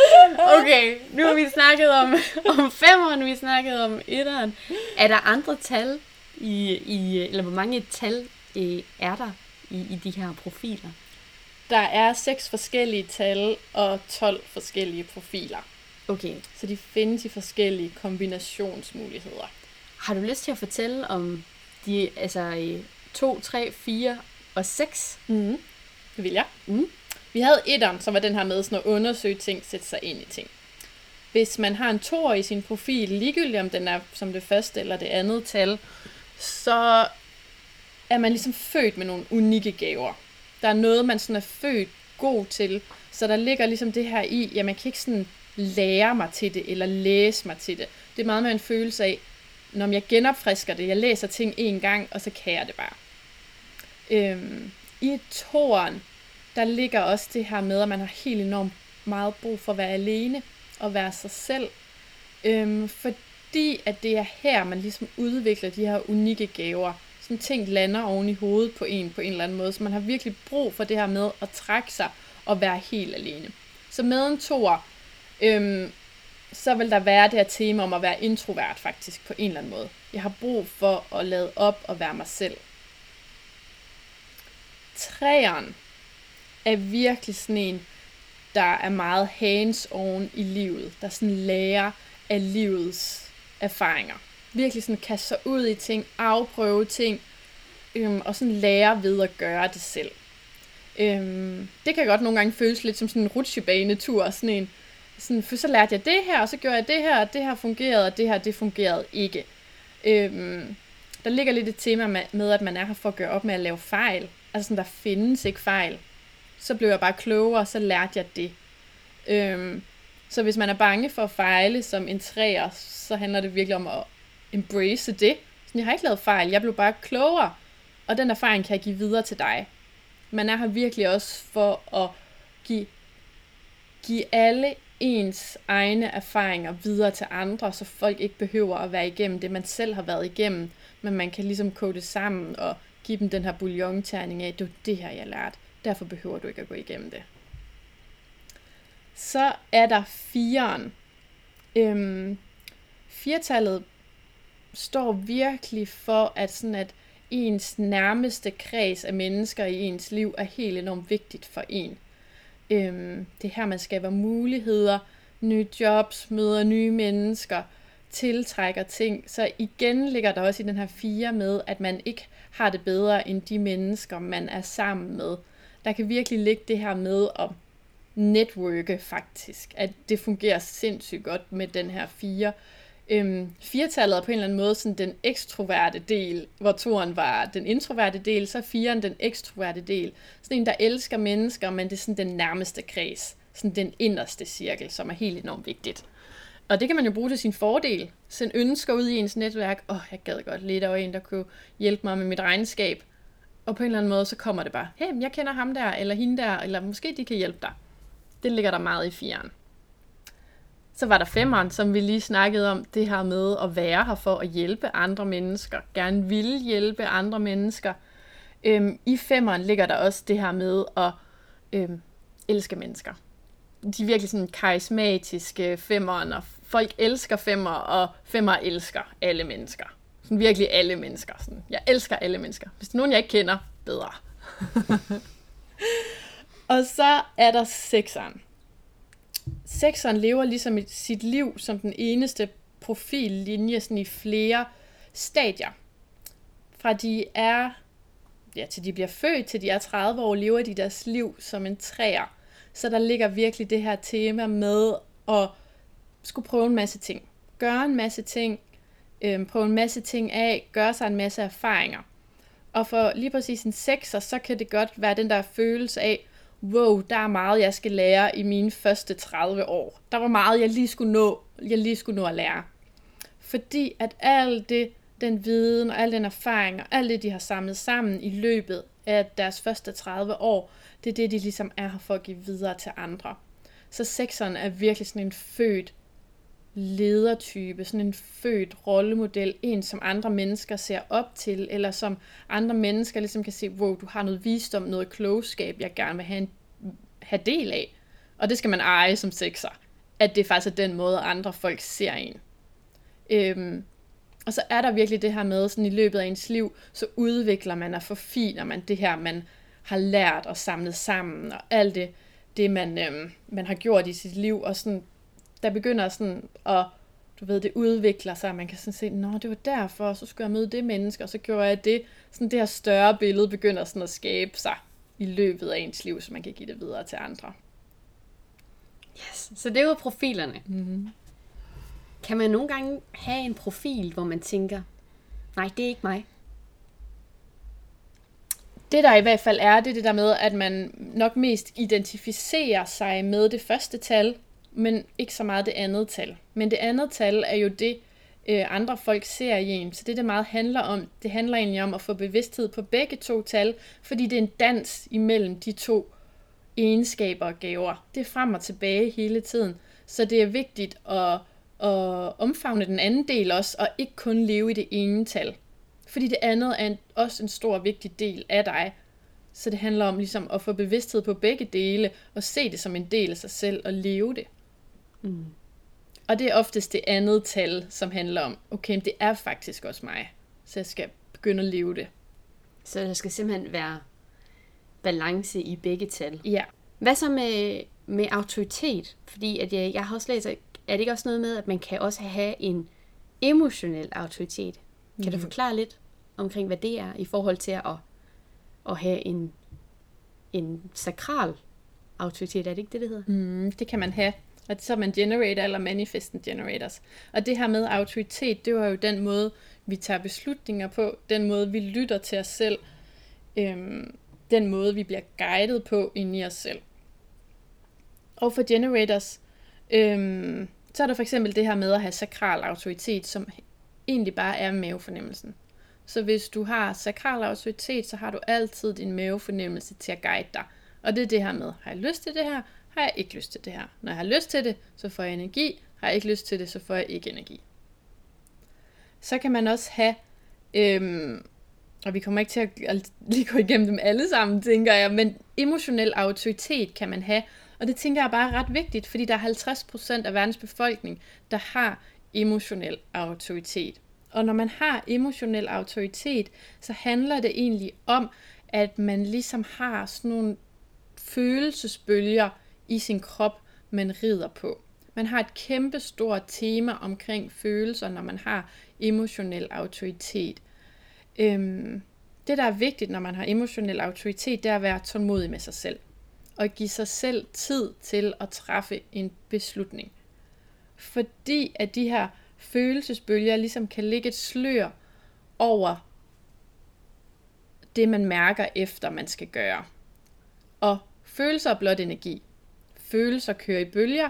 nu har vi snakket om, om femeren, vi har snakket om etteren. Er der andre tal, i, i, eller hvor mange tal øh, er der i, i de her profiler? Der er seks forskellige tal og 12 forskellige profiler. Okay. Så de findes i forskellige kombinationsmuligheder. Har du lyst til at fortælle om de, altså 2, 3, 4 og 6? Mm. Det vil jeg. Mm. Vi havde etteren, som var den her med sådan at undersøge ting, sætte sig ind i ting. Hvis man har en toer i sin profil, ligegyldigt om den er som det første eller det andet tal, så er man ligesom født med nogle unikke gaver. Der er noget, man sådan er født god til, så der ligger ligesom det her i, at man kan ikke sådan lære mig til det, eller læse mig til det. Det er meget med en følelse af, når jeg genopfrisker det, jeg læser ting en gang, og så kan jeg det bare. Øhm, I toren, der ligger også det her med, at man har helt enormt meget brug for at være alene og være sig selv. Øhm, fordi at det er her, man ligesom udvikler de her unikke gaver. Sådan ting lander oven i hovedet på en på en eller anden måde. Så man har virkelig brug for det her med at trække sig og være helt alene. Så med en toer, øhm, så vil der være det her tema om at være introvert faktisk på en eller anden måde. Jeg har brug for at lade op og være mig selv. Træeren er virkelig sådan en, der er meget hands-on i livet, der sådan lærer af livets erfaringer. Virkelig sådan kaste sig ud i ting, afprøve ting, øhm, og sådan lære ved at gøre det selv. Øhm, det kan godt nogle gange føles lidt som sådan en rutsjebanetur, sådan en, sådan, for så lærte jeg det her, og så gjorde jeg det her, og det her fungerede, og det her, det fungerede ikke. Øhm, der ligger lidt et tema med, med, at man er her for at gøre op med at lave fejl. Altså sådan, der findes ikke fejl. Så blev jeg bare klogere, og så lærte jeg det. Øhm, så hvis man er bange for at fejle som en træer, så handler det virkelig om at embrace det. Så jeg har ikke lavet fejl, jeg blev bare klogere. Og den erfaring kan jeg give videre til dig. Man er her virkelig også for at give, give alle ens egne erfaringer videre til andre, så folk ikke behøver at være igennem det, man selv har været igennem, men man kan ligesom kode det sammen og give dem den her bouillon-terning af, det er det her, jeg lærte. Derfor behøver du ikke at gå igennem det. Så er der firen. Øhm, firtallet står virkelig for, at sådan at ens nærmeste kreds af mennesker i ens liv er helt enormt vigtigt for en. Øhm, det er her, man skaber muligheder, nye jobs, møder nye mennesker, tiltrækker ting. Så igen ligger der også i den her fire med, at man ikke har det bedre end de mennesker, man er sammen med. Der kan virkelig ligge det her med at networke faktisk, at det fungerer sindssygt godt med den her fire. Øhm, firetallet er på en eller anden måde sådan den ekstroverte del, hvor toren var den introverte del, så er firen den ekstroverte del. Sådan en, der elsker mennesker, men det er sådan den nærmeste kreds. Sådan den inderste cirkel, som er helt enormt vigtigt. Og det kan man jo bruge til sin fordel. Send ønsker ud i ens netværk. Åh, oh, jeg gad godt lidt over en, der kunne hjælpe mig med mit regnskab. Og på en eller anden måde, så kommer det bare, hey, jeg kender ham der, eller hende der, eller måske de kan hjælpe dig. Det ligger der meget i firen. Så var der femmeren, som vi lige snakkede om, det her med at være her for at hjælpe andre mennesker, gerne ville hjælpe andre mennesker. Øhm, I femmeren ligger der også det her med at øhm, elske mennesker. De er virkelig sådan karismatiske femmeren, og folk elsker femmer, og femmer elsker alle mennesker. Sådan virkelig alle mennesker. Sådan. Jeg elsker alle mennesker. Hvis det er nogen, jeg ikke kender, bedre. og så er der sekseren. Sekseren lever ligesom sit liv som den eneste profillinje sådan i flere stadier. Fra de er, ja, til de bliver født, til de er 30 år, lever de deres liv som en træer. Så der ligger virkelig det her tema med at skulle prøve en masse ting. Gøre en masse ting, øhm, prøve en masse ting af, gøre sig en masse erfaringer. Og for lige præcis en sekser, så kan det godt være den der følelse af, wow, der er meget, jeg skal lære i mine første 30 år. Der var meget, jeg lige skulle nå, jeg lige skulle nå at lære. Fordi at alt det, den viden og al den erfaring og alt det, de har samlet sammen i løbet af deres første 30 år, det er det, de ligesom er her for at give videre til andre. Så sekseren er virkelig sådan en født ledertype, sådan en født rollemodel, en som andre mennesker ser op til, eller som andre mennesker ligesom kan se, wow, du har noget visdom, noget klogskab, jeg gerne vil have, en, have del af. Og det skal man eje som sekser. At det faktisk er den måde, andre folk ser en. Øhm, og så er der virkelig det her med, sådan i løbet af ens liv, så udvikler man og forfiner man det her, man har lært og samlet sammen, og alt det, det man, øhm, man har gjort i sit liv, og sådan, der begynder sådan at, du ved, det udvikler sig, og man kan sådan se, nå, det var derfor, så skulle jeg møde det menneske, og så gjorde jeg det. Sådan det her større billede begynder sådan at skabe sig i løbet af ens liv, så man kan give det videre til andre. Yes. Så det var profilerne. Mm-hmm. Kan man nogle gange have en profil, hvor man tænker, nej, det er ikke mig? Det der i hvert fald er, det er det der med, at man nok mest identificerer sig med det første tal, men ikke så meget det andet tal. Men det andet tal er jo det, øh, andre folk ser i en. Så det, det meget handler om, det handler egentlig om at få bevidsthed på begge to tal, fordi det er en dans imellem de to egenskaber og gaver. Det er frem og tilbage hele tiden. Så det er vigtigt at, at omfavne den anden del også, og ikke kun leve i det ene tal. Fordi det andet er en, også en stor vigtig del af dig. Så det handler om ligesom at få bevidsthed på begge dele, og se det som en del af sig selv, og leve det. Mm. Og det er oftest det andet tal, som handler om, okay, det er faktisk også mig, så jeg skal begynde at leve det. Så der skal simpelthen være balance i begge tal. Ja. Hvad så med, med autoritet? Fordi at jeg, jeg har også læst, er det ikke også noget med, at man kan også have en emotionel autoritet? Kan mm. du forklare lidt omkring, hvad det er i forhold til at, at have en, en sakral autoritet? Er det ikke det, det hedder? Mm, det kan man have. Og så er man generator eller manifesting generators. Og det her med autoritet, det var jo den måde, vi tager beslutninger på, den måde, vi lytter til os selv, øhm, den måde, vi bliver guidet på ind i os selv. Og for generators, øhm, så er der for eksempel det her med at have sakral autoritet, som egentlig bare er mavefornemmelsen. Så hvis du har sakral autoritet, så har du altid din mavefornemmelse til at guide dig. Og det er det her med, har jeg lyst til det her? Har jeg ikke lyst til det her? Når jeg har lyst til det, så får jeg energi. Har jeg ikke lyst til det, så får jeg ikke energi. Så kan man også have, øhm, og vi kommer ikke til at lige gå igennem dem alle sammen, tænker jeg, men emotionel autoritet kan man have. Og det tænker jeg bare er ret vigtigt, fordi der er 50% af verdens befolkning, der har emotionel autoritet. Og når man har emotionel autoritet, så handler det egentlig om, at man ligesom har sådan nogle følelsesbølger i sin krop, man rider på. Man har et kæmpe stort tema omkring følelser, når man har emotionel autoritet. Øhm, det, der er vigtigt, når man har emotionel autoritet, det er at være tålmodig med sig selv. Og give sig selv tid til at træffe en beslutning. Fordi at de her følelsesbølger ligesom kan ligge et slør over det, man mærker efter, man skal gøre. Og følelser er blot energi. Følelser kører i bølger,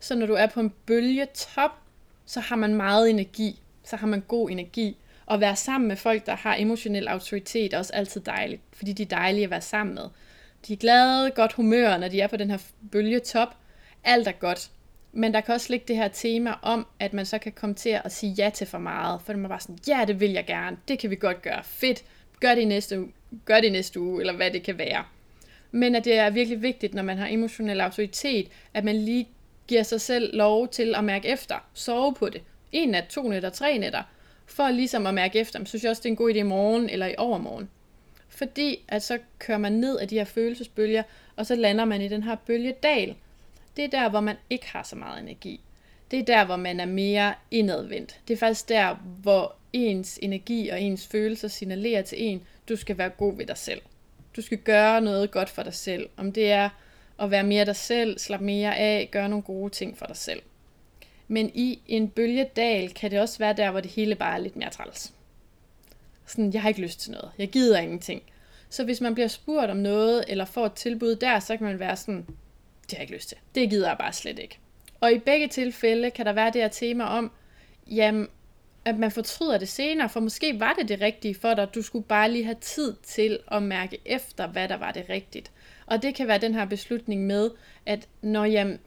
så når du er på en bølgetop, så har man meget energi, så har man god energi. Og at være sammen med folk, der har emotionel autoritet, er også altid dejligt, fordi de er dejlige at være sammen med. De er glade, godt humør, når de er på den her bølgetop. Alt er godt. Men der kan også ligge det her tema om, at man så kan komme til at sige ja til for meget. For man bare sådan, ja, det vil jeg gerne. Det kan vi godt gøre. Fedt. Gør det i næste uge. Gør det i næste uge, eller hvad det kan være men at det er virkelig vigtigt, når man har emotionel autoritet, at man lige giver sig selv lov til at mærke efter, sove på det. En nat, to nætter, tre nætter, for ligesom at mærke efter. Men synes jeg også, det er en god idé i morgen eller i overmorgen. Fordi at så kører man ned af de her følelsesbølger, og så lander man i den her bølgedal. Det er der, hvor man ikke har så meget energi. Det er der, hvor man er mere indadvendt. Det er faktisk der, hvor ens energi og ens følelser signalerer til en, du skal være god ved dig selv. Du skal gøre noget godt for dig selv. Om det er at være mere dig selv, slappe mere af, gøre nogle gode ting for dig selv. Men i en bølgedal kan det også være der, hvor det hele bare er lidt mere træls. Sådan, jeg har ikke lyst til noget. Jeg gider ingenting. Så hvis man bliver spurgt om noget, eller får et tilbud der, så kan man være sådan, det har jeg ikke lyst til. Det gider jeg bare slet ikke. Og i begge tilfælde kan der være det her tema om, jamen, at man fortryder det senere, for måske var det det rigtige for dig, du skulle bare lige have tid til at mærke efter, hvad der var det rigtigt. Og det kan være den her beslutning med, at når jeg,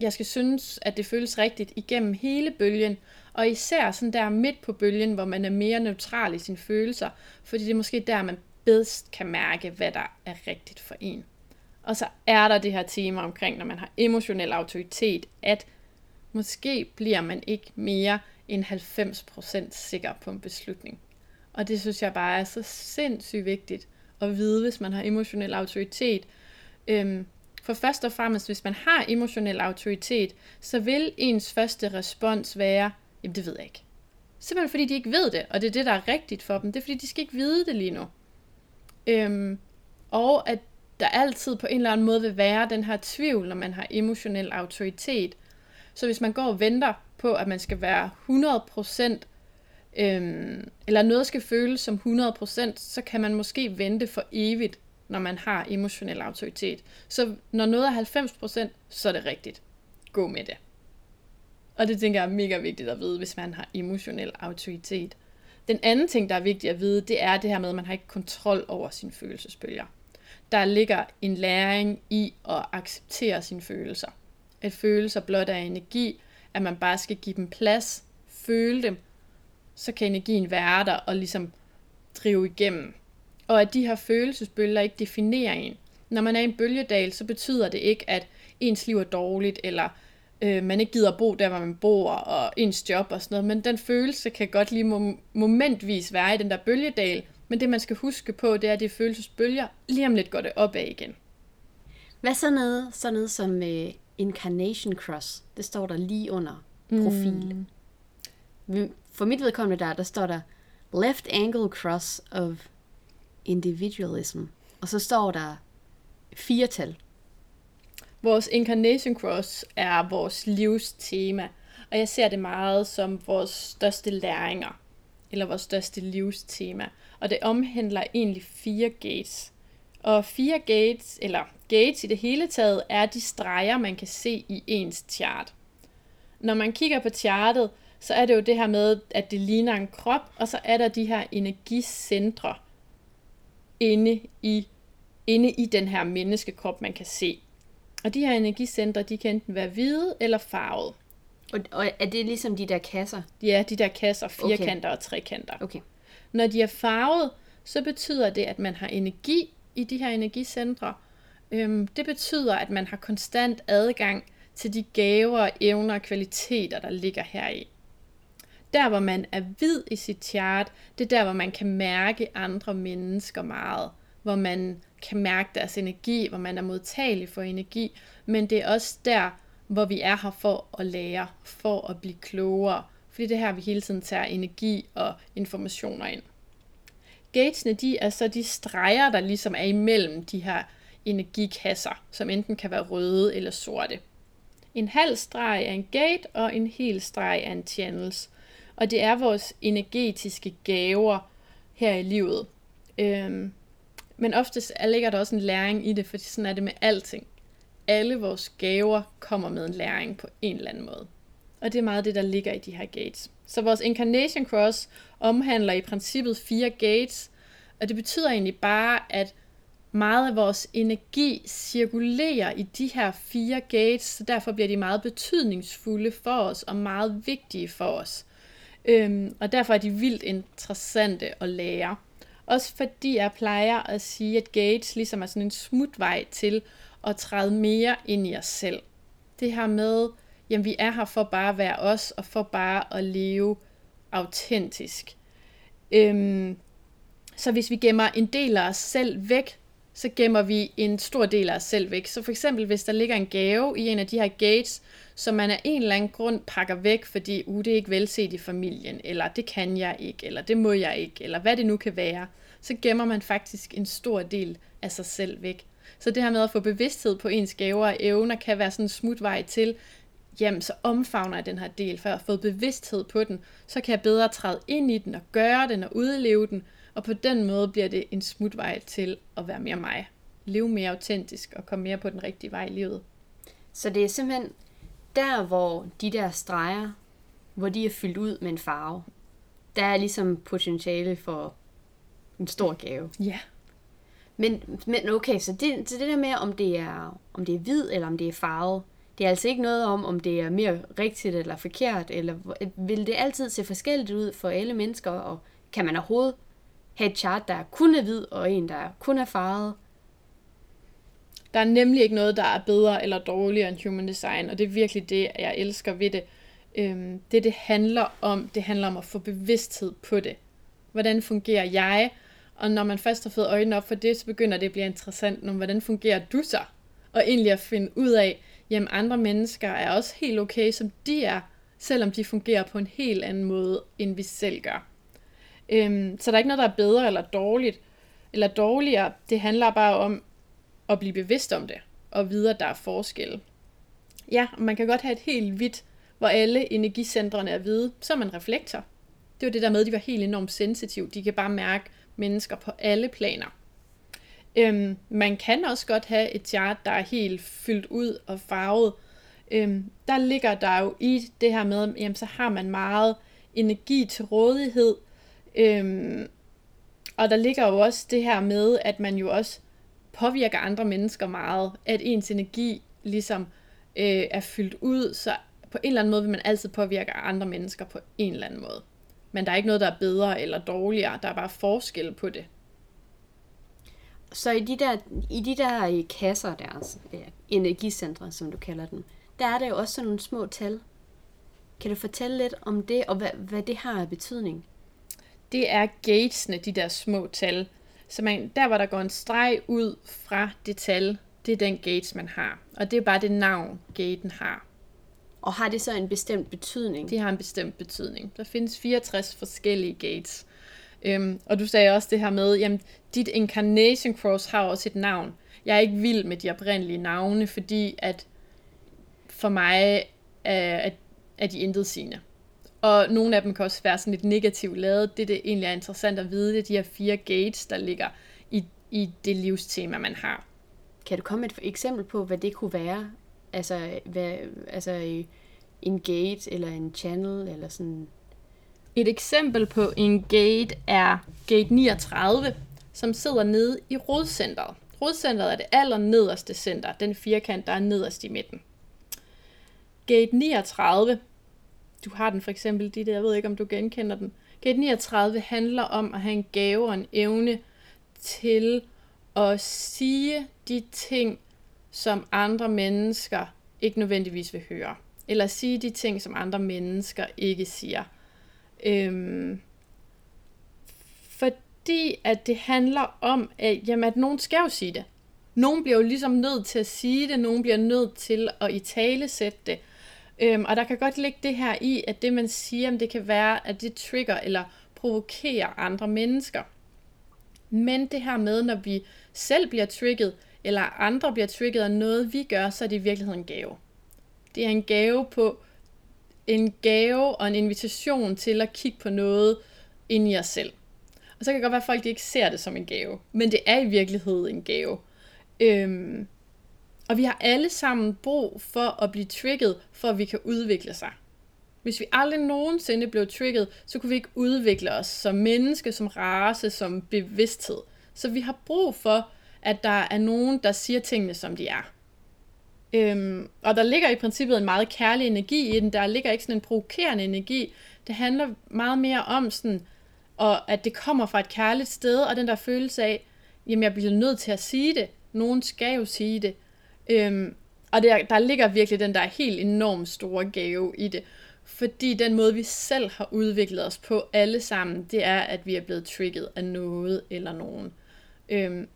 jeg skal synes, at det føles rigtigt igennem hele bølgen, og især sådan der midt på bølgen, hvor man er mere neutral i sine følelser, fordi det er måske der, man bedst kan mærke, hvad der er rigtigt for en. Og så er der det her tema omkring, når man har emotionel autoritet, at måske bliver man ikke mere end 90% sikker på en beslutning. Og det synes jeg bare er så sindssygt vigtigt at vide, hvis man har emotionel autoritet. Øhm, for først og fremmest, hvis man har emotionel autoritet, så vil ens første respons være, jamen det ved jeg ikke. Simpelthen fordi de ikke ved det, og det er det, der er rigtigt for dem. Det er fordi, de skal ikke vide det lige nu. Øhm, og at der altid på en eller anden måde vil være den her tvivl, når man har emotionel autoritet. Så hvis man går og venter på, at man skal være 100%, øhm, eller noget skal føles som 100%, så kan man måske vente for evigt, når man har emotionel autoritet. Så når noget er 90%, så er det rigtigt. Gå med det. Og det tænker jeg er mega vigtigt at vide, hvis man har emotionel autoritet. Den anden ting, der er vigtigt at vide, det er det her med, at man har ikke kontrol over sine følelsesbølger. Der ligger en læring i at acceptere sine følelser. At følelser blot er energi, at man bare skal give dem plads, føle dem, så kan energien være der og ligesom drive igennem. Og at de her følelsesbølger ikke definerer en. Når man er i en bølgedal, så betyder det ikke, at ens liv er dårligt, eller øh, man ikke gider at bo der, hvor man bor, og ens job og sådan noget. Men den følelse kan godt lige mom- momentvis være i den der bølgedal. Men det, man skal huske på, det er, at de følelsesbølger. Lige om lidt går det opad igen. Hvad så noget, sådan noget som øh, Incarnation Cross? Det står der lige under profil. Mm. For mit vedkommende der, der står der Left Angle Cross of Individualism. Og så står der fire tal. Vores Incarnation Cross er vores livs tema, og jeg ser det meget som vores største læringer, eller vores største livstema. Og det omhandler egentlig fire gates. Og fire gates, eller gates i det hele taget, er de streger, man kan se i ens chart. Når man kigger på chartet, så er det jo det her med, at det ligner en krop, og så er der de her energicentre inde i, inde i den her menneskekrop, man kan se. Og de her energicentre, de kan enten være hvide eller farvede. Og, og er det ligesom de der kasser? Ja, de der kasser, firkanter okay. og trekanter. Okay. Når de er farvet, så betyder det, at man har energi i de her energicentre. Øhm, det betyder, at man har konstant adgang til de gaver, evner og kvaliteter, der ligger heri. Der, hvor man er hvid i sit chart, det er der, hvor man kan mærke andre mennesker meget. Hvor man kan mærke deres energi, hvor man er modtagelig for energi. Men det er også der, hvor vi er her for at lære, for at blive klogere. Fordi det er her, vi hele tiden tager energi og informationer ind. Gatesne, de er så de streger, der ligesom er imellem de her energikasser, som enten kan være røde eller sorte. En halv streg er en gate, og en hel streg er en channels. Og det er vores energetiske gaver her i livet. Øhm, men oftest ligger der også en læring i det, for sådan er det med alting. Alle vores gaver kommer med en læring på en eller anden måde. Og det er meget det, der ligger i de her gates. Så vores Incarnation Cross omhandler i princippet fire gates, og det betyder egentlig bare, at meget af vores energi cirkulerer i de her fire gates, så derfor bliver de meget betydningsfulde for os og meget vigtige for os. Øhm, og derfor er de vildt interessante at lære. Også fordi jeg plejer at sige, at gates ligesom er sådan en smutvej til at træde mere ind i os selv. Det her med, jamen vi er her for bare at være os, og for bare at leve autentisk. Øhm, så hvis vi gemmer en del af os selv væk, så gemmer vi en stor del af os selv væk. Så for eksempel, hvis der ligger en gave i en af de her gates, som man af en eller anden grund pakker væk, fordi uh, det er ikke velset i familien, eller det kan jeg ikke, eller det må jeg ikke, eller hvad det nu kan være, så gemmer man faktisk en stor del af sig selv væk. Så det her med at få bevidsthed på ens gaver og evner, kan være sådan en smutvej til, jamen så omfavner jeg den her del, for jeg har fået bevidsthed på den, så kan jeg bedre træde ind i den og gøre den og udleve den, og på den måde bliver det en smutvej til at være mere mig. Leve mere autentisk og komme mere på den rigtige vej i livet. Så det er simpelthen der, hvor de der streger, hvor de er fyldt ud med en farve, der er ligesom potentiale for en stor gave. Ja. Men, men okay, så det, så det der med, om det, er, om det er hvid eller om det er farvet, det er altså ikke noget om, om det er mere rigtigt eller forkert, eller vil det altid se forskelligt ud for alle mennesker, og kan man overhovedet have et chart, der kun er hvid, og en, der kun er farvet? Der er nemlig ikke noget, der er bedre eller dårligere end human design, og det er virkelig det, jeg elsker ved det. Øhm, det, det handler om, det handler om at få bevidsthed på det. Hvordan fungerer jeg? Og når man først har fået øjnene op for det, så begynder det at blive interessant, når hvordan fungerer du så? Og egentlig at finde ud af, jamen andre mennesker er også helt okay, som de er, selvom de fungerer på en helt anden måde, end vi selv gør. Øhm, så der er ikke noget, der er bedre eller dårligt, eller dårligere. Det handler bare om at blive bevidst om det, og vide, at der er forskel. Ja, man kan godt have et helt hvidt, hvor alle energicentrene er hvide, så er man reflektor. Det var det der med, at de var helt enormt sensitive. De kan bare mærke mennesker på alle planer. Øhm, man kan også godt have et chart, der er helt fyldt ud og farvet. Øhm, der ligger der jo i det her med, jamen så har man meget energi til rådighed. Øhm, og der ligger jo også det her med, at man jo også påvirker andre mennesker meget. At ens energi ligesom øh, er fyldt ud, så på en eller anden måde vil man altid påvirke andre mennesker på en eller anden måde. Men der er ikke noget, der er bedre eller dårligere. Der er bare forskel på det. Så i de der, i de der øh, kasser der, altså, energicentre, som du kalder dem, der er der jo også sådan nogle små tal. Kan du fortælle lidt om det, og hvad, hvad det har af betydning? Det er gatesne, de der små tal. Så man, der, hvor der går en streg ud fra det tal, det er den gates, man har. Og det er bare det navn, gaten har. Og har det så en bestemt betydning? Det har en bestemt betydning. Der findes 64 forskellige gates. Øhm, og du sagde også det her med, jamen dit incarnation cross har også et navn. Jeg er ikke vild med de oprindelige navne, fordi at for mig er, er de intet sigende. Og nogle af dem kan også være sådan lidt negativt lavet. Det, det egentlig er interessant at vide, det er de her fire gates, der ligger i, i det livstema, man har. Kan du komme med et eksempel på, hvad det kunne være? Altså, hvad, altså øh, en gate eller en channel eller sådan et eksempel på en gate er gate 39, som sidder nede i rodcenteret. Rodcenteret er det aller nederste center, den firkant, der er nederst i midten. Gate 39, du har den for eksempel, de der, jeg ved ikke, om du genkender den. Gate 39 handler om at have en gave og en evne til at sige de ting, som andre mennesker ikke nødvendigvis vil høre. Eller sige de ting, som andre mennesker ikke siger. Øhm, fordi at det handler om, at, jamen, at nogen skal jo sige det. Nogen bliver jo ligesom nødt til at sige det, nogen bliver nødt til at i tale sætte det. Øhm, og der kan godt ligge det her i, at det man siger, det kan være, at det trigger eller provokerer andre mennesker. Men det her med, når vi selv bliver trigget, eller andre bliver trigget af noget, vi gør, så er det i virkeligheden en gave. Det er en gave på, en gave og en invitation til at kigge på noget ind i jer selv. Og så kan det godt være, at folk ikke ser det som en gave, men det er i virkeligheden en gave. Øhm, og vi har alle sammen brug for at blive trigget, for at vi kan udvikle sig. Hvis vi aldrig nogensinde blev trigget, så kunne vi ikke udvikle os som menneske, som race, som bevidsthed. Så vi har brug for, at der er nogen, der siger tingene, som de er. Øhm, og der ligger i princippet en meget kærlig energi i den. Der ligger ikke sådan en provokerende energi. Det handler meget mere om sådan og at det kommer fra et kærligt sted, og den der følelse af, jamen jeg bliver nødt til at sige det. Nogen skal jo sige det. Øhm, og der, der ligger virkelig den der helt enormt store gave i det. Fordi den måde, vi selv har udviklet os på alle sammen, det er, at vi er blevet trigget af noget eller nogen. Øhm,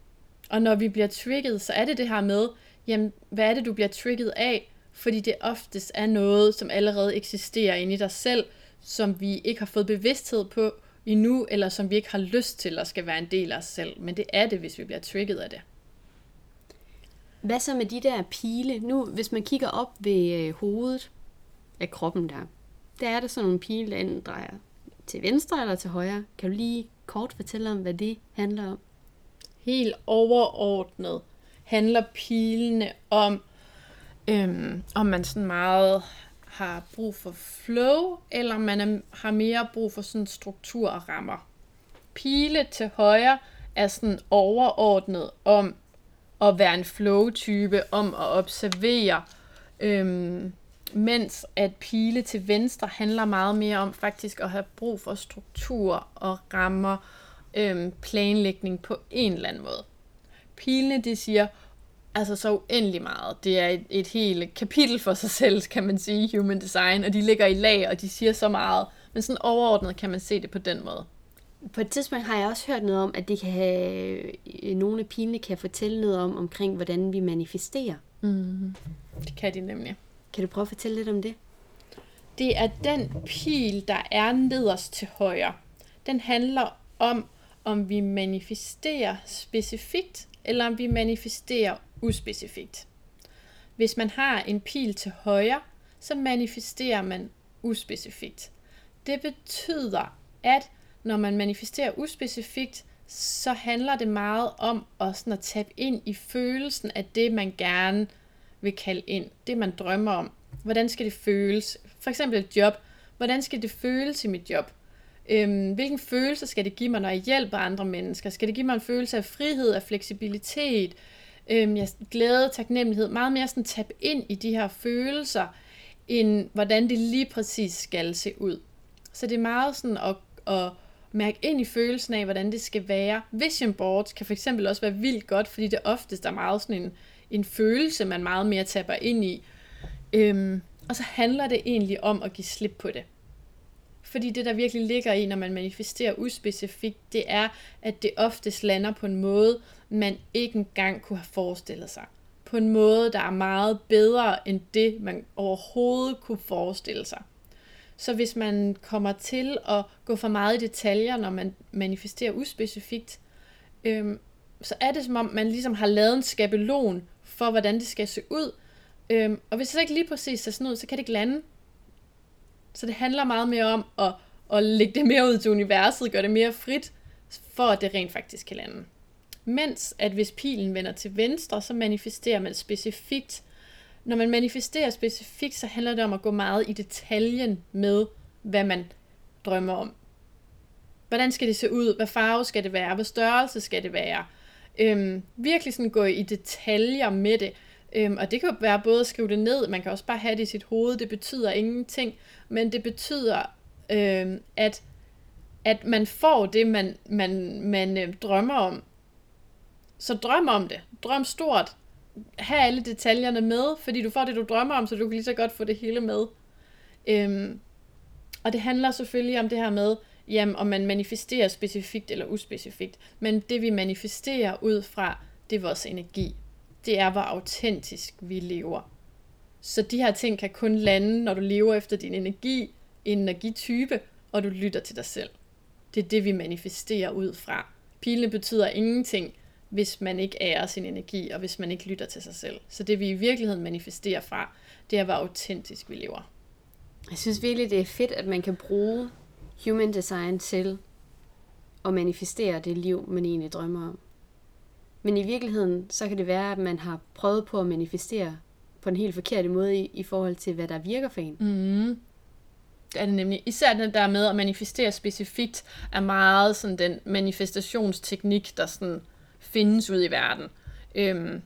og når vi bliver trigget, så er det det her med, jamen, hvad er det, du bliver trigget af? Fordi det oftest er noget, som allerede eksisterer inde i dig selv, som vi ikke har fået bevidsthed på endnu, eller som vi ikke har lyst til at skal være en del af os selv. Men det er det, hvis vi bliver trigget af det. Hvad så med de der pile? Nu, hvis man kigger op ved øh, hovedet af kroppen der, der er der sådan nogle pile, der enten drejer til venstre eller til højre. Kan du lige kort fortælle om, hvad det handler om? Helt overordnet handler pilene om, øhm, om man sådan meget har brug for flow, eller man er, har mere brug for sådan struktur og rammer. Pile til højre er sådan overordnet om at være en flow-type, om at observere, øhm, mens at pile til venstre handler meget mere om faktisk at have brug for struktur og rammer, øhm, planlægning på en eller anden måde. Pilene, de siger, altså så uendelig meget. Det er et, et helt kapitel for sig selv, kan man sige, human design, og de ligger i lag, og de siger så meget. Men sådan overordnet kan man se det på den måde. På et tidspunkt har jeg også hørt noget om, at det kan have, nogle af pilene kan fortælle noget om, omkring hvordan vi manifesterer. Mm. Det kan de nemlig. Kan du prøve at fortælle lidt om det? Det er den pil, der er nederst til højre. Den handler om, om vi manifesterer specifikt, eller om vi manifesterer uspecifikt. Hvis man har en pil til højre, så manifesterer man uspecifikt. Det betyder, at når man manifesterer uspecifikt, så handler det meget om at, sådan at tabe ind i følelsen af det, man gerne vil kalde ind. Det, man drømmer om. Hvordan skal det føles? For eksempel et job. Hvordan skal det føles i mit job? Øhm, hvilken følelse skal det give mig, når jeg hjælper andre mennesker? Skal det give mig en følelse af frihed, af fleksibilitet, øhm, jeg, glæde, taknemmelighed? Meget mere sådan tab ind i de her følelser, end hvordan det lige præcis skal se ud. Så det er meget sådan at, at mærke ind i følelsen af, hvordan det skal være. Vision boards kan fx også være vildt godt, fordi det oftest er meget sådan en, en følelse, man meget mere taber ind i. Øhm, og så handler det egentlig om at give slip på det. Fordi det, der virkelig ligger i, når man manifesterer uspecifikt, det er, at det oftest lander på en måde, man ikke engang kunne have forestillet sig. På en måde, der er meget bedre end det, man overhovedet kunne forestille sig. Så hvis man kommer til at gå for meget i detaljer, når man manifesterer uspecifikt, øhm, så er det som om, man ligesom har lavet en skabelon for, hvordan det skal se ud. Øhm, og hvis det så ikke lige præcis ser sådan ud, så kan det ikke lande. Så det handler meget mere om at, at lægge det mere ud til universet, gøre det mere frit, for at det rent faktisk kan lande. Mens at hvis pilen vender til venstre, så manifesterer man specifikt. Når man manifesterer specifikt, så handler det om at gå meget i detaljen med, hvad man drømmer om. Hvordan skal det se ud? Hvad farve skal det være? Hvad størrelse skal det være? Øhm, virkelig sådan gå i detaljer med det. Øhm, og det kan jo være både at skrive det ned, man kan også bare have det i sit hoved, det betyder ingenting, men det betyder, øhm, at, at man får det, man, man, man øh, drømmer om. Så drøm om det. Drøm stort. Ha' alle detaljerne med, fordi du får det, du drømmer om, så du kan lige så godt få det hele med. Øhm, og det handler selvfølgelig om det her med, jamen, om man manifesterer specifikt eller uspecifikt. Men det vi manifesterer ud fra, det er vores energi. Det er, hvor autentisk vi lever. Så de her ting kan kun lande, når du lever efter din energi, energitype, og du lytter til dig selv. Det er det, vi manifesterer ud fra. Pilene betyder ingenting, hvis man ikke ærer sin energi, og hvis man ikke lytter til sig selv. Så det, vi i virkeligheden manifesterer fra, det er, hvor autentisk vi lever. Jeg synes virkelig, det er fedt, at man kan bruge human design til at manifestere det liv, man egentlig drømmer om. Men i virkeligheden, så kan det være, at man har prøvet på at manifestere på en helt forkert måde i, i forhold til, hvad der virker for en. Mm. Det er det nemlig. Især den der med at manifestere specifikt, er meget sådan den manifestationsteknik, der sådan findes ud i verden. Øhm,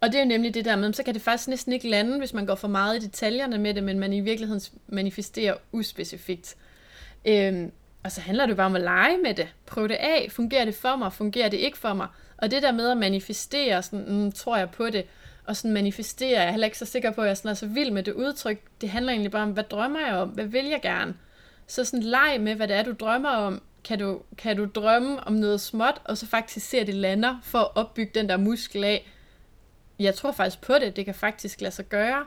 og det er jo nemlig det der med, så kan det faktisk næsten ikke lande, hvis man går for meget i detaljerne med det, men man i virkeligheden manifesterer uspecifikt. Øhm, og så handler det bare om at lege med det. Prøv det af. Fungerer det for mig? Fungerer det ikke for mig? Og det der med at manifestere, sådan, mm, tror jeg på det, og sådan manifestere, jeg er heller ikke så sikker på, at jeg sådan er så vild med det udtryk. Det handler egentlig bare om, hvad drømmer jeg om? Hvad vil jeg gerne? Så sådan leg med, hvad det er, du drømmer om. Kan du, kan du drømme om noget småt, og så faktisk se, at det lander, for at opbygge den der muskel af, jeg tror faktisk på det, det kan faktisk lade sig gøre.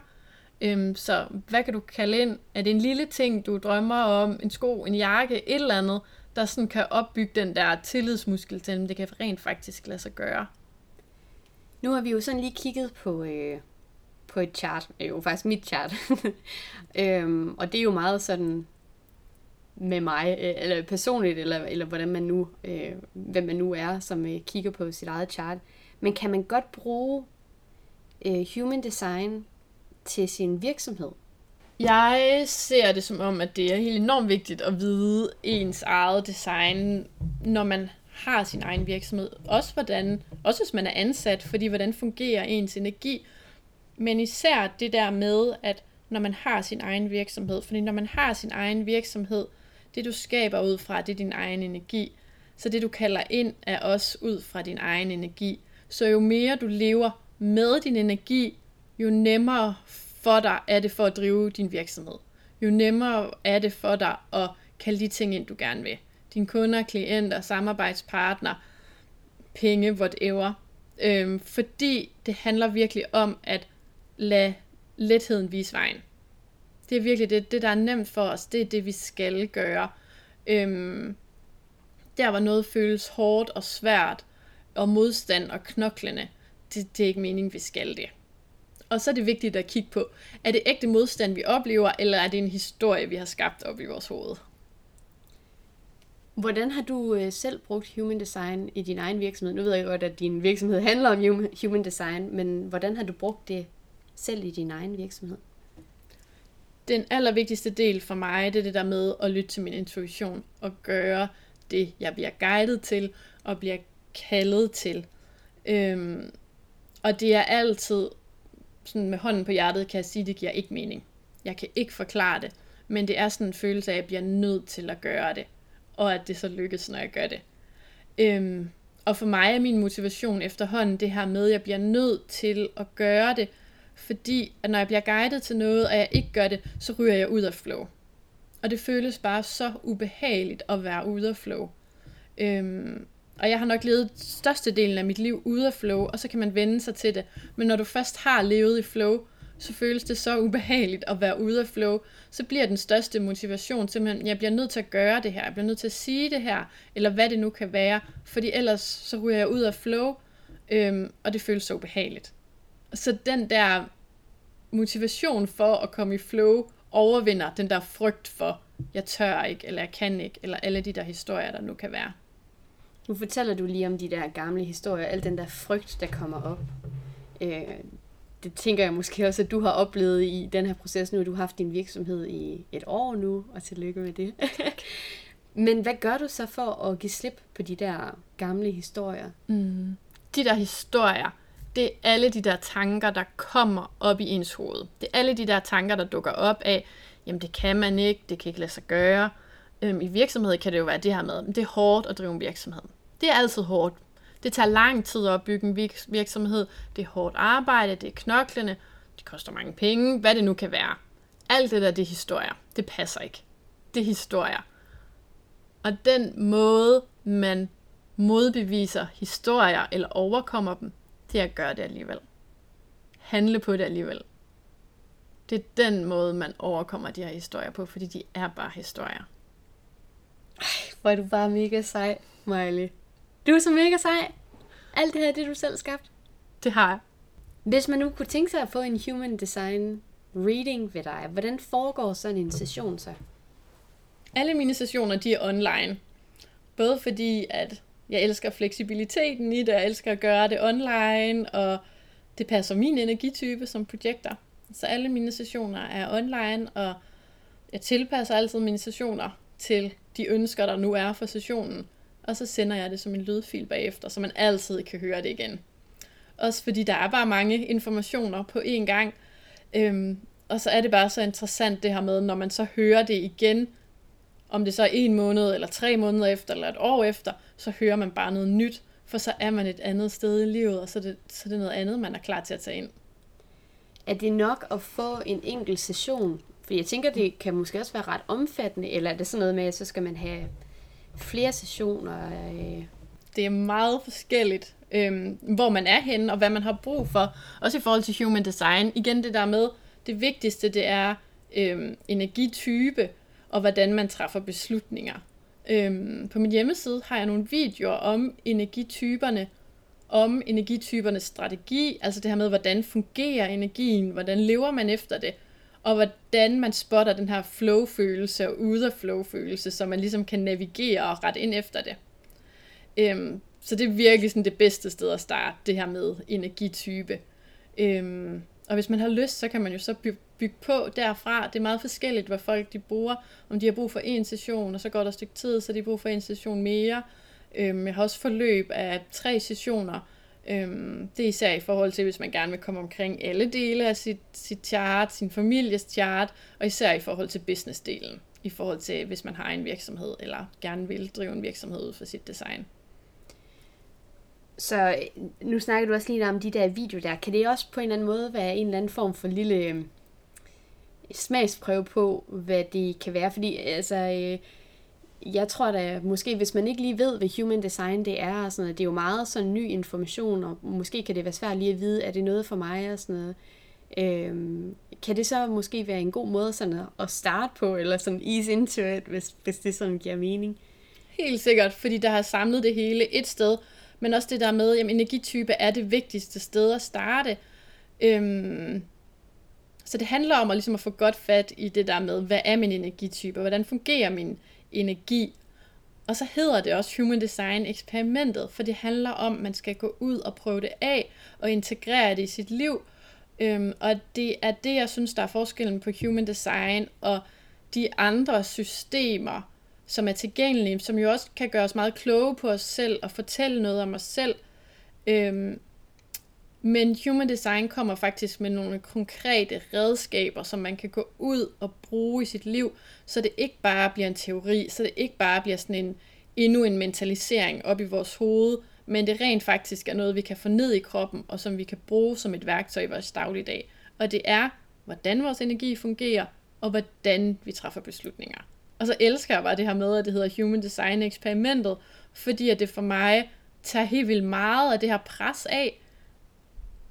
Øhm, så hvad kan du kalde ind? Er det en lille ting, du drømmer om? En sko, en jakke, et eller andet, der sådan kan opbygge den der tillidsmuskel til dem. Det kan rent faktisk lade sig gøre. Nu har vi jo sådan lige kigget på, øh, på et chart. Det er jo faktisk mit chart. øhm, og det er jo meget sådan med mig, øh, eller personligt, eller, eller hvordan man nu, øh, hvem man nu er, som øh, kigger på sit eget chart. Men kan man godt bruge øh, human design til sin virksomhed? Jeg ser det som om, at det er helt enormt vigtigt at vide ens eget design, når man har sin egen virksomhed. Også, hvordan, også hvis man er ansat, fordi hvordan fungerer ens energi. Men især det der med, at når man har sin egen virksomhed, fordi når man har sin egen virksomhed, det du skaber ud fra, det er din egen energi. Så det du kalder ind er også ud fra din egen energi. Så jo mere du lever med din energi, jo nemmere for dig er det for at drive din virksomhed. Jo nemmere er det for dig at kalde de ting ind, du gerne vil. Dine kunder, klienter, samarbejdspartner, penge, whatever. Øhm, fordi det handler virkelig om at lade letheden vise vejen. Det er virkelig det, det, der er nemt for os. Det er det, vi skal gøre. Øhm, der hvor noget føles hårdt og svært, og modstand og knoklende, det, det er ikke meningen, vi skal det. Og så er det vigtigt at kigge på, er det ægte modstand, vi oplever, eller er det en historie, vi har skabt op i vores hoved? Hvordan har du øh, selv brugt human design i din egen virksomhed? Nu ved jeg godt, at din virksomhed handler om human design, men hvordan har du brugt det selv i din egen virksomhed? Den allervigtigste del for mig, det er det der med at lytte til min intuition og gøre det, jeg bliver guidet til og bliver kaldet til. Øhm, og det er altid sådan med hånden på hjertet kan jeg sige, at det giver ikke mening. Jeg kan ikke forklare det, men det er sådan en følelse af, at jeg bliver nødt til at gøre det, og at det så lykkes, når jeg gør det. Øhm, og for mig er min motivation efterhånden det her med, at jeg bliver nødt til at gøre det, fordi at når jeg bliver guidet til noget, og jeg ikke gør det, så ryger jeg ud af flow. Og det føles bare så ubehageligt at være ude af flow. Øhm, og jeg har nok levet størstedelen af mit liv ude af flow, og så kan man vende sig til det. Men når du først har levet i flow, så føles det så ubehageligt at være ude af flow, så bliver den største motivation simpelthen, jeg bliver nødt til at gøre det her, jeg bliver nødt til at sige det her, eller hvad det nu kan være, fordi ellers så ryger jeg ud af flow, øhm, og det føles så ubehageligt. Så den der motivation for at komme i flow, overvinder den der frygt for, jeg tør ikke, eller jeg kan ikke, eller alle de der historier, der nu kan være. Nu fortæller du lige om de der gamle historier, al den der frygt, der kommer op. Øh, det tænker jeg måske også, at du har oplevet i den her proces nu. Du har haft din virksomhed i et år nu, og tillykke med det. Men hvad gør du så for at give slip på de der gamle historier? Mm. De der historier, det er alle de der tanker, der kommer op i ens hoved. Det er alle de der tanker, der dukker op af, jamen det kan man ikke, det kan ikke lade sig gøre. Øhm, I virksomhed kan det jo være det her med, det er hårdt at drive en virksomhed. Det er altid hårdt. Det tager lang tid at bygge en virksomhed. Det er hårdt arbejde, det er knoklende, det koster mange penge, hvad det nu kan være. Alt det der, det er historier. Det passer ikke. Det er historier. Og den måde, man modbeviser historier eller overkommer dem, det er at gøre det alligevel. Handle på det alligevel. Det er den måde, man overkommer de her historier på, fordi de er bare historier. Ej, hvor er du bare mega sej, Miley. Du er så mega sej. Alt det her, det du selv skabt. Det har jeg. Hvis man nu kunne tænke sig at få en human design reading ved dig, hvordan foregår sådan en session så? Alle mine sessioner, de er online. Både fordi, at jeg elsker fleksibiliteten i det, jeg elsker at gøre det online, og det passer min energitype som projekter. Så alle mine sessioner er online, og jeg tilpasser altid mine sessioner til de ønsker, der nu er for sessionen og så sender jeg det som en lydfil bagefter, så man altid kan høre det igen. Også fordi der er bare mange informationer på én gang, øhm, og så er det bare så interessant det her med, når man så hører det igen, om det så er en måned, eller tre måneder efter, eller et år efter, så hører man bare noget nyt, for så er man et andet sted i livet, og så er det, så er det noget andet, man er klar til at tage ind. Er det nok at få en enkelt session? For jeg tænker, det kan måske også være ret omfattende, eller er det sådan noget med, at så skal man have flere sessioner? Øh? Det er meget forskelligt, øhm, hvor man er henne, og hvad man har brug for. Også i forhold til human design. Igen det der med, det vigtigste det er øhm, energitype, og hvordan man træffer beslutninger. Øhm, på min hjemmeside har jeg nogle videoer om energityperne, om energitypernes strategi, altså det her med, hvordan fungerer energien, hvordan lever man efter det, og hvordan man spotter den her flow-følelse og ude af flow-følelse, så man ligesom kan navigere og rette ind efter det. Øhm, så det er virkelig sådan det bedste sted at starte, det her med energitype. Øhm, og hvis man har lyst, så kan man jo så by- bygge på derfra. Det er meget forskelligt, hvad folk de bruger. Om de har brug for en session, og så går der et stykke tid, så de har brug for en session mere. Øhm, jeg har også forløb af tre sessioner. Øhm, det er især i forhold til, hvis man gerne vil komme omkring alle dele af sit, sit chart, sin families chart, og især i forhold til businessdelen. I forhold til, hvis man har en virksomhed, eller gerne vil drive en virksomhed ud for sit design. Så øh, nu snakker du også lige om de der videoer der. Kan det også på en eller anden måde være en eller anden form for lille øh, smagsprøve på, hvad det kan være? Fordi altså, øh, jeg tror da måske, hvis man ikke lige ved, hvad human design det er, og sådan noget, det er jo meget sådan ny information, og måske kan det være svært lige at vide, er det noget for mig og sådan noget. Øhm, kan det så måske være en god måde sådan at starte på, eller sådan ease into it, hvis, hvis det sådan giver mening? Helt sikkert, fordi der har samlet det hele et sted, men også det der med, at energitype er det vigtigste sted at starte. Øhm, så det handler om at, ligesom at få godt fat i det der med, hvad er min energitype, og hvordan fungerer min energi. Og så hedder det også Human Design eksperimentet, for det handler om, at man skal gå ud og prøve det af, og integrere det i sit liv. Øhm, og det er det, jeg synes, der er forskellen på Human Design og de andre systemer, som er tilgængelige, som jo også kan gøre os meget kloge på os selv og fortælle noget om os selv. Øhm, men Human Design kommer faktisk med nogle konkrete redskaber, som man kan gå ud og bruge i sit liv, så det ikke bare bliver en teori, så det ikke bare bliver sådan en endnu en mentalisering op i vores hoved, men det rent faktisk er noget, vi kan få ned i kroppen, og som vi kan bruge som et værktøj i vores dagligdag. Og det er, hvordan vores energi fungerer, og hvordan vi træffer beslutninger. Og så elsker jeg bare det her med, at det hedder Human Design Eksperimentet, fordi at det for mig tager helt vildt meget af det her pres af,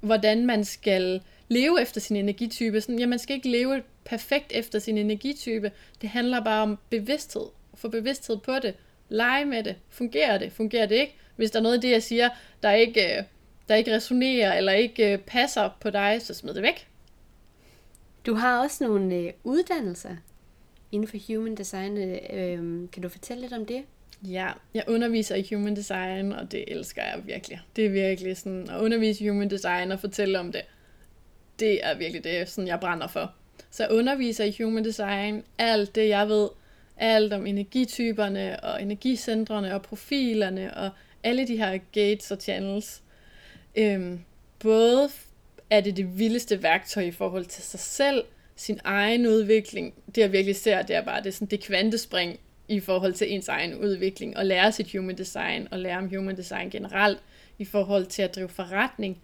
hvordan man skal leve efter sin energitype. Sådan, ja, man skal ikke leve perfekt efter sin energitype. Det handler bare om bevidsthed. Få bevidsthed på det. Lege med det. Fungerer det? Fungerer det ikke? Hvis der er noget af det, jeg siger, der ikke, øh, der ikke resonerer eller ikke øh, passer på dig, så smid det væk. Du har også nogle øh, uddannelser inden for human design. Øh, kan du fortælle lidt om det? Ja, jeg underviser i human design, og det elsker jeg virkelig. Det er virkelig sådan, at undervise i human design og fortælle om det, det er virkelig det, sådan jeg brænder for. Så jeg underviser i human design, alt det jeg ved, alt om energityperne og energicentrene og profilerne og alle de her gates og channels. Øhm, både er det det vildeste værktøj i forhold til sig selv, sin egen udvikling. Det jeg virkelig ser, det er bare det, sådan, det kvantespring i forhold til ens egen udvikling, og lære sit human design, og lære om human design generelt, i forhold til at drive forretning.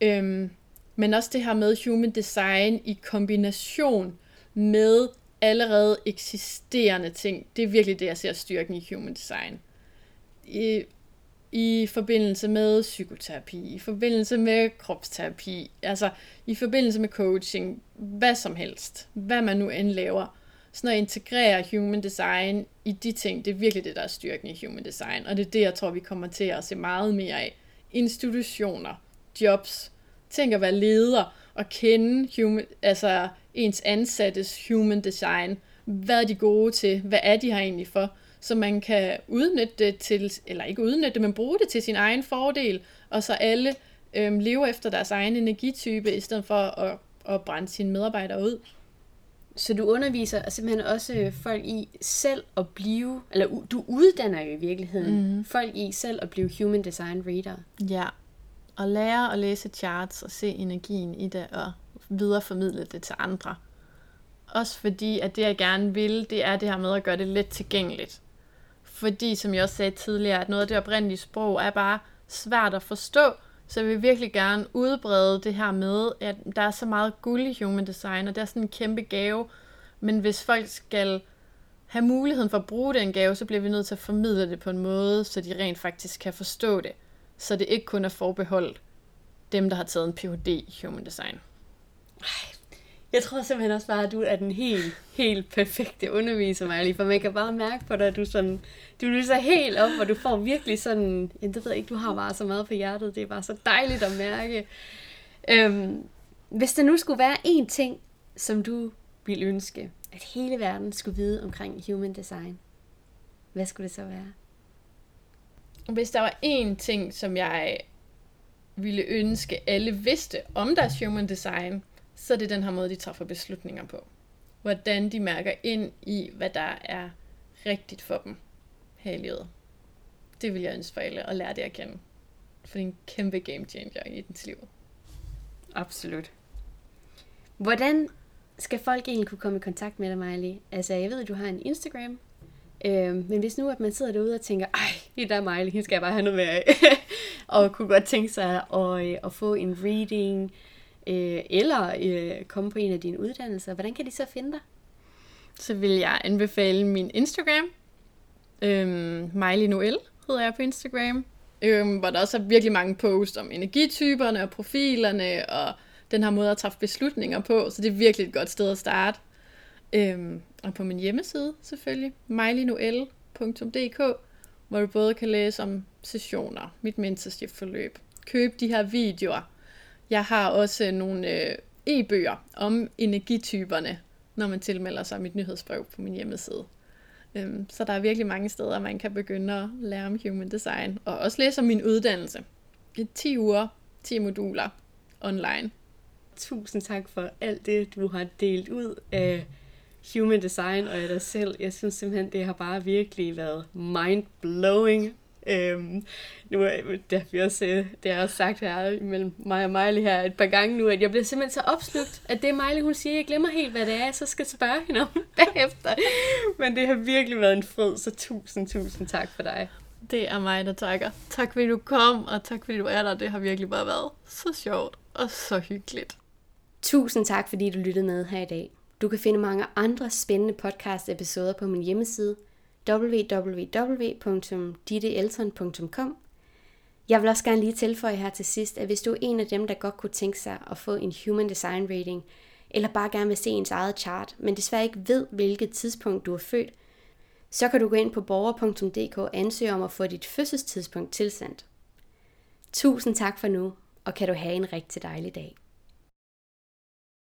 Øhm, men også det her med human design i kombination med allerede eksisterende ting. Det er virkelig det, jeg ser styrken i human design. I, i forbindelse med psykoterapi, i forbindelse med kropsterapi, altså i forbindelse med coaching, hvad som helst, hvad man nu end laver sådan at integrere human design i de ting, det er virkelig det, der er styrken i human design. Og det er det, jeg tror, vi kommer til at se meget mere af. Institutioner, jobs, tænk at være leder og kende human, altså ens ansattes human design. Hvad er de gode til? Hvad er de her egentlig for? Så man kan udnytte det til, eller ikke udnytte det, men bruge det til sin egen fordel, og så alle øhm, lever efter deres egen energitype, i stedet for at, at brænde sine medarbejdere ud. Så du underviser simpelthen også folk i selv at blive, eller du uddanner jo i virkeligheden mm. folk i selv at blive human design reader. Ja, og lære at læse charts og se energien i det og videreformidle det til andre. Også fordi, at det jeg gerne vil, det er det her med at gøre det let tilgængeligt. Fordi, som jeg også sagde tidligere, at noget af det oprindelige sprog er bare svært at forstå, så jeg vil virkelig gerne udbrede det her med, at der er så meget guld i human design, og det er sådan en kæmpe gave. Men hvis folk skal have muligheden for at bruge den gave, så bliver vi nødt til at formidle det på en måde, så de rent faktisk kan forstå det. Så det ikke kun er forbeholdt dem, der har taget en Ph.D. i human design. Jeg tror simpelthen også bare, at du er den helt, helt perfekte underviser, Miley, for man kan bare mærke på dig, at du, sådan, du lyser helt op, og du får virkelig sådan, ja, det ved jeg ikke, du har bare så meget på hjertet, det er bare så dejligt at mærke. Øhm, hvis der nu skulle være én ting, som du ville ønske, at hele verden skulle vide omkring human design, hvad skulle det så være? Hvis der var én ting, som jeg ville ønske, alle vidste om deres human design, så er det den her måde, de træffer beslutninger på. Hvordan de mærker ind i, hvad der er rigtigt for dem her i livet. Det vil jeg ønske for alle at lære det at kende. For det er en kæmpe game changer i dens liv. Absolut. Hvordan skal folk egentlig kunne komme i kontakt med dig, Miley? Altså, jeg ved, at du har en Instagram. Øh, men hvis nu, at man sidder derude og tænker, ej, det der Miley, hende skal jeg bare have noget med af. og kunne godt tænke sig at, øh, at få en reading, øh, eller øh, komme på en af dine uddannelser, hvordan kan de så finde dig? Så vil jeg anbefale min Instagram. Øhm, Miley Noel hedder jeg på Instagram. Øhm, hvor der også er virkelig mange posts om energityperne og profilerne og den her måde at træffe beslutninger på. Så det er virkelig et godt sted at starte. Øhm, og på min hjemmeside selvfølgelig, mileynoel.dk, hvor du både kan læse om sessioner, mit mentorship-forløb, købe de her videoer, jeg har også nogle øh, e-bøger om energityperne, når man tilmelder sig mit nyhedsbrev på min hjemmeside. Øhm, så der er virkelig mange steder, man kan begynde at lære om human design, og også læse om min uddannelse. 10 uger, 10 moduler online. Tusind tak for alt det, du har delt ud af human design og af dig selv. Jeg synes simpelthen, det har bare virkelig været mind-blowing Øhm, nu er det, vi også, øh, det har også sagt her mellem mig og Miley her et par gange nu, at jeg bliver simpelthen så opslugt, at det Miley hun siger, jeg glemmer helt, hvad det er, så skal spørge hende om bagefter. Men det har virkelig været en fryd, så tusind, tusind tak for dig. Det er mig, der takker. Tak fordi du kom, og tak fordi du er der. Det har virkelig bare været så sjovt og så hyggeligt. Tusind tak, fordi du lyttede med her i dag. Du kan finde mange andre spændende podcast-episoder på min hjemmeside – www.ditteelton.com. Jeg vil også gerne lige tilføje her til sidst, at hvis du er en af dem, der godt kunne tænke sig at få en Human Design Rating, eller bare gerne vil se ens eget chart, men desværre ikke ved, hvilket tidspunkt du er født, så kan du gå ind på borger.dk og ansøge om at få dit fødselstidspunkt tilsendt. Tusind tak for nu, og kan du have en rigtig dejlig dag.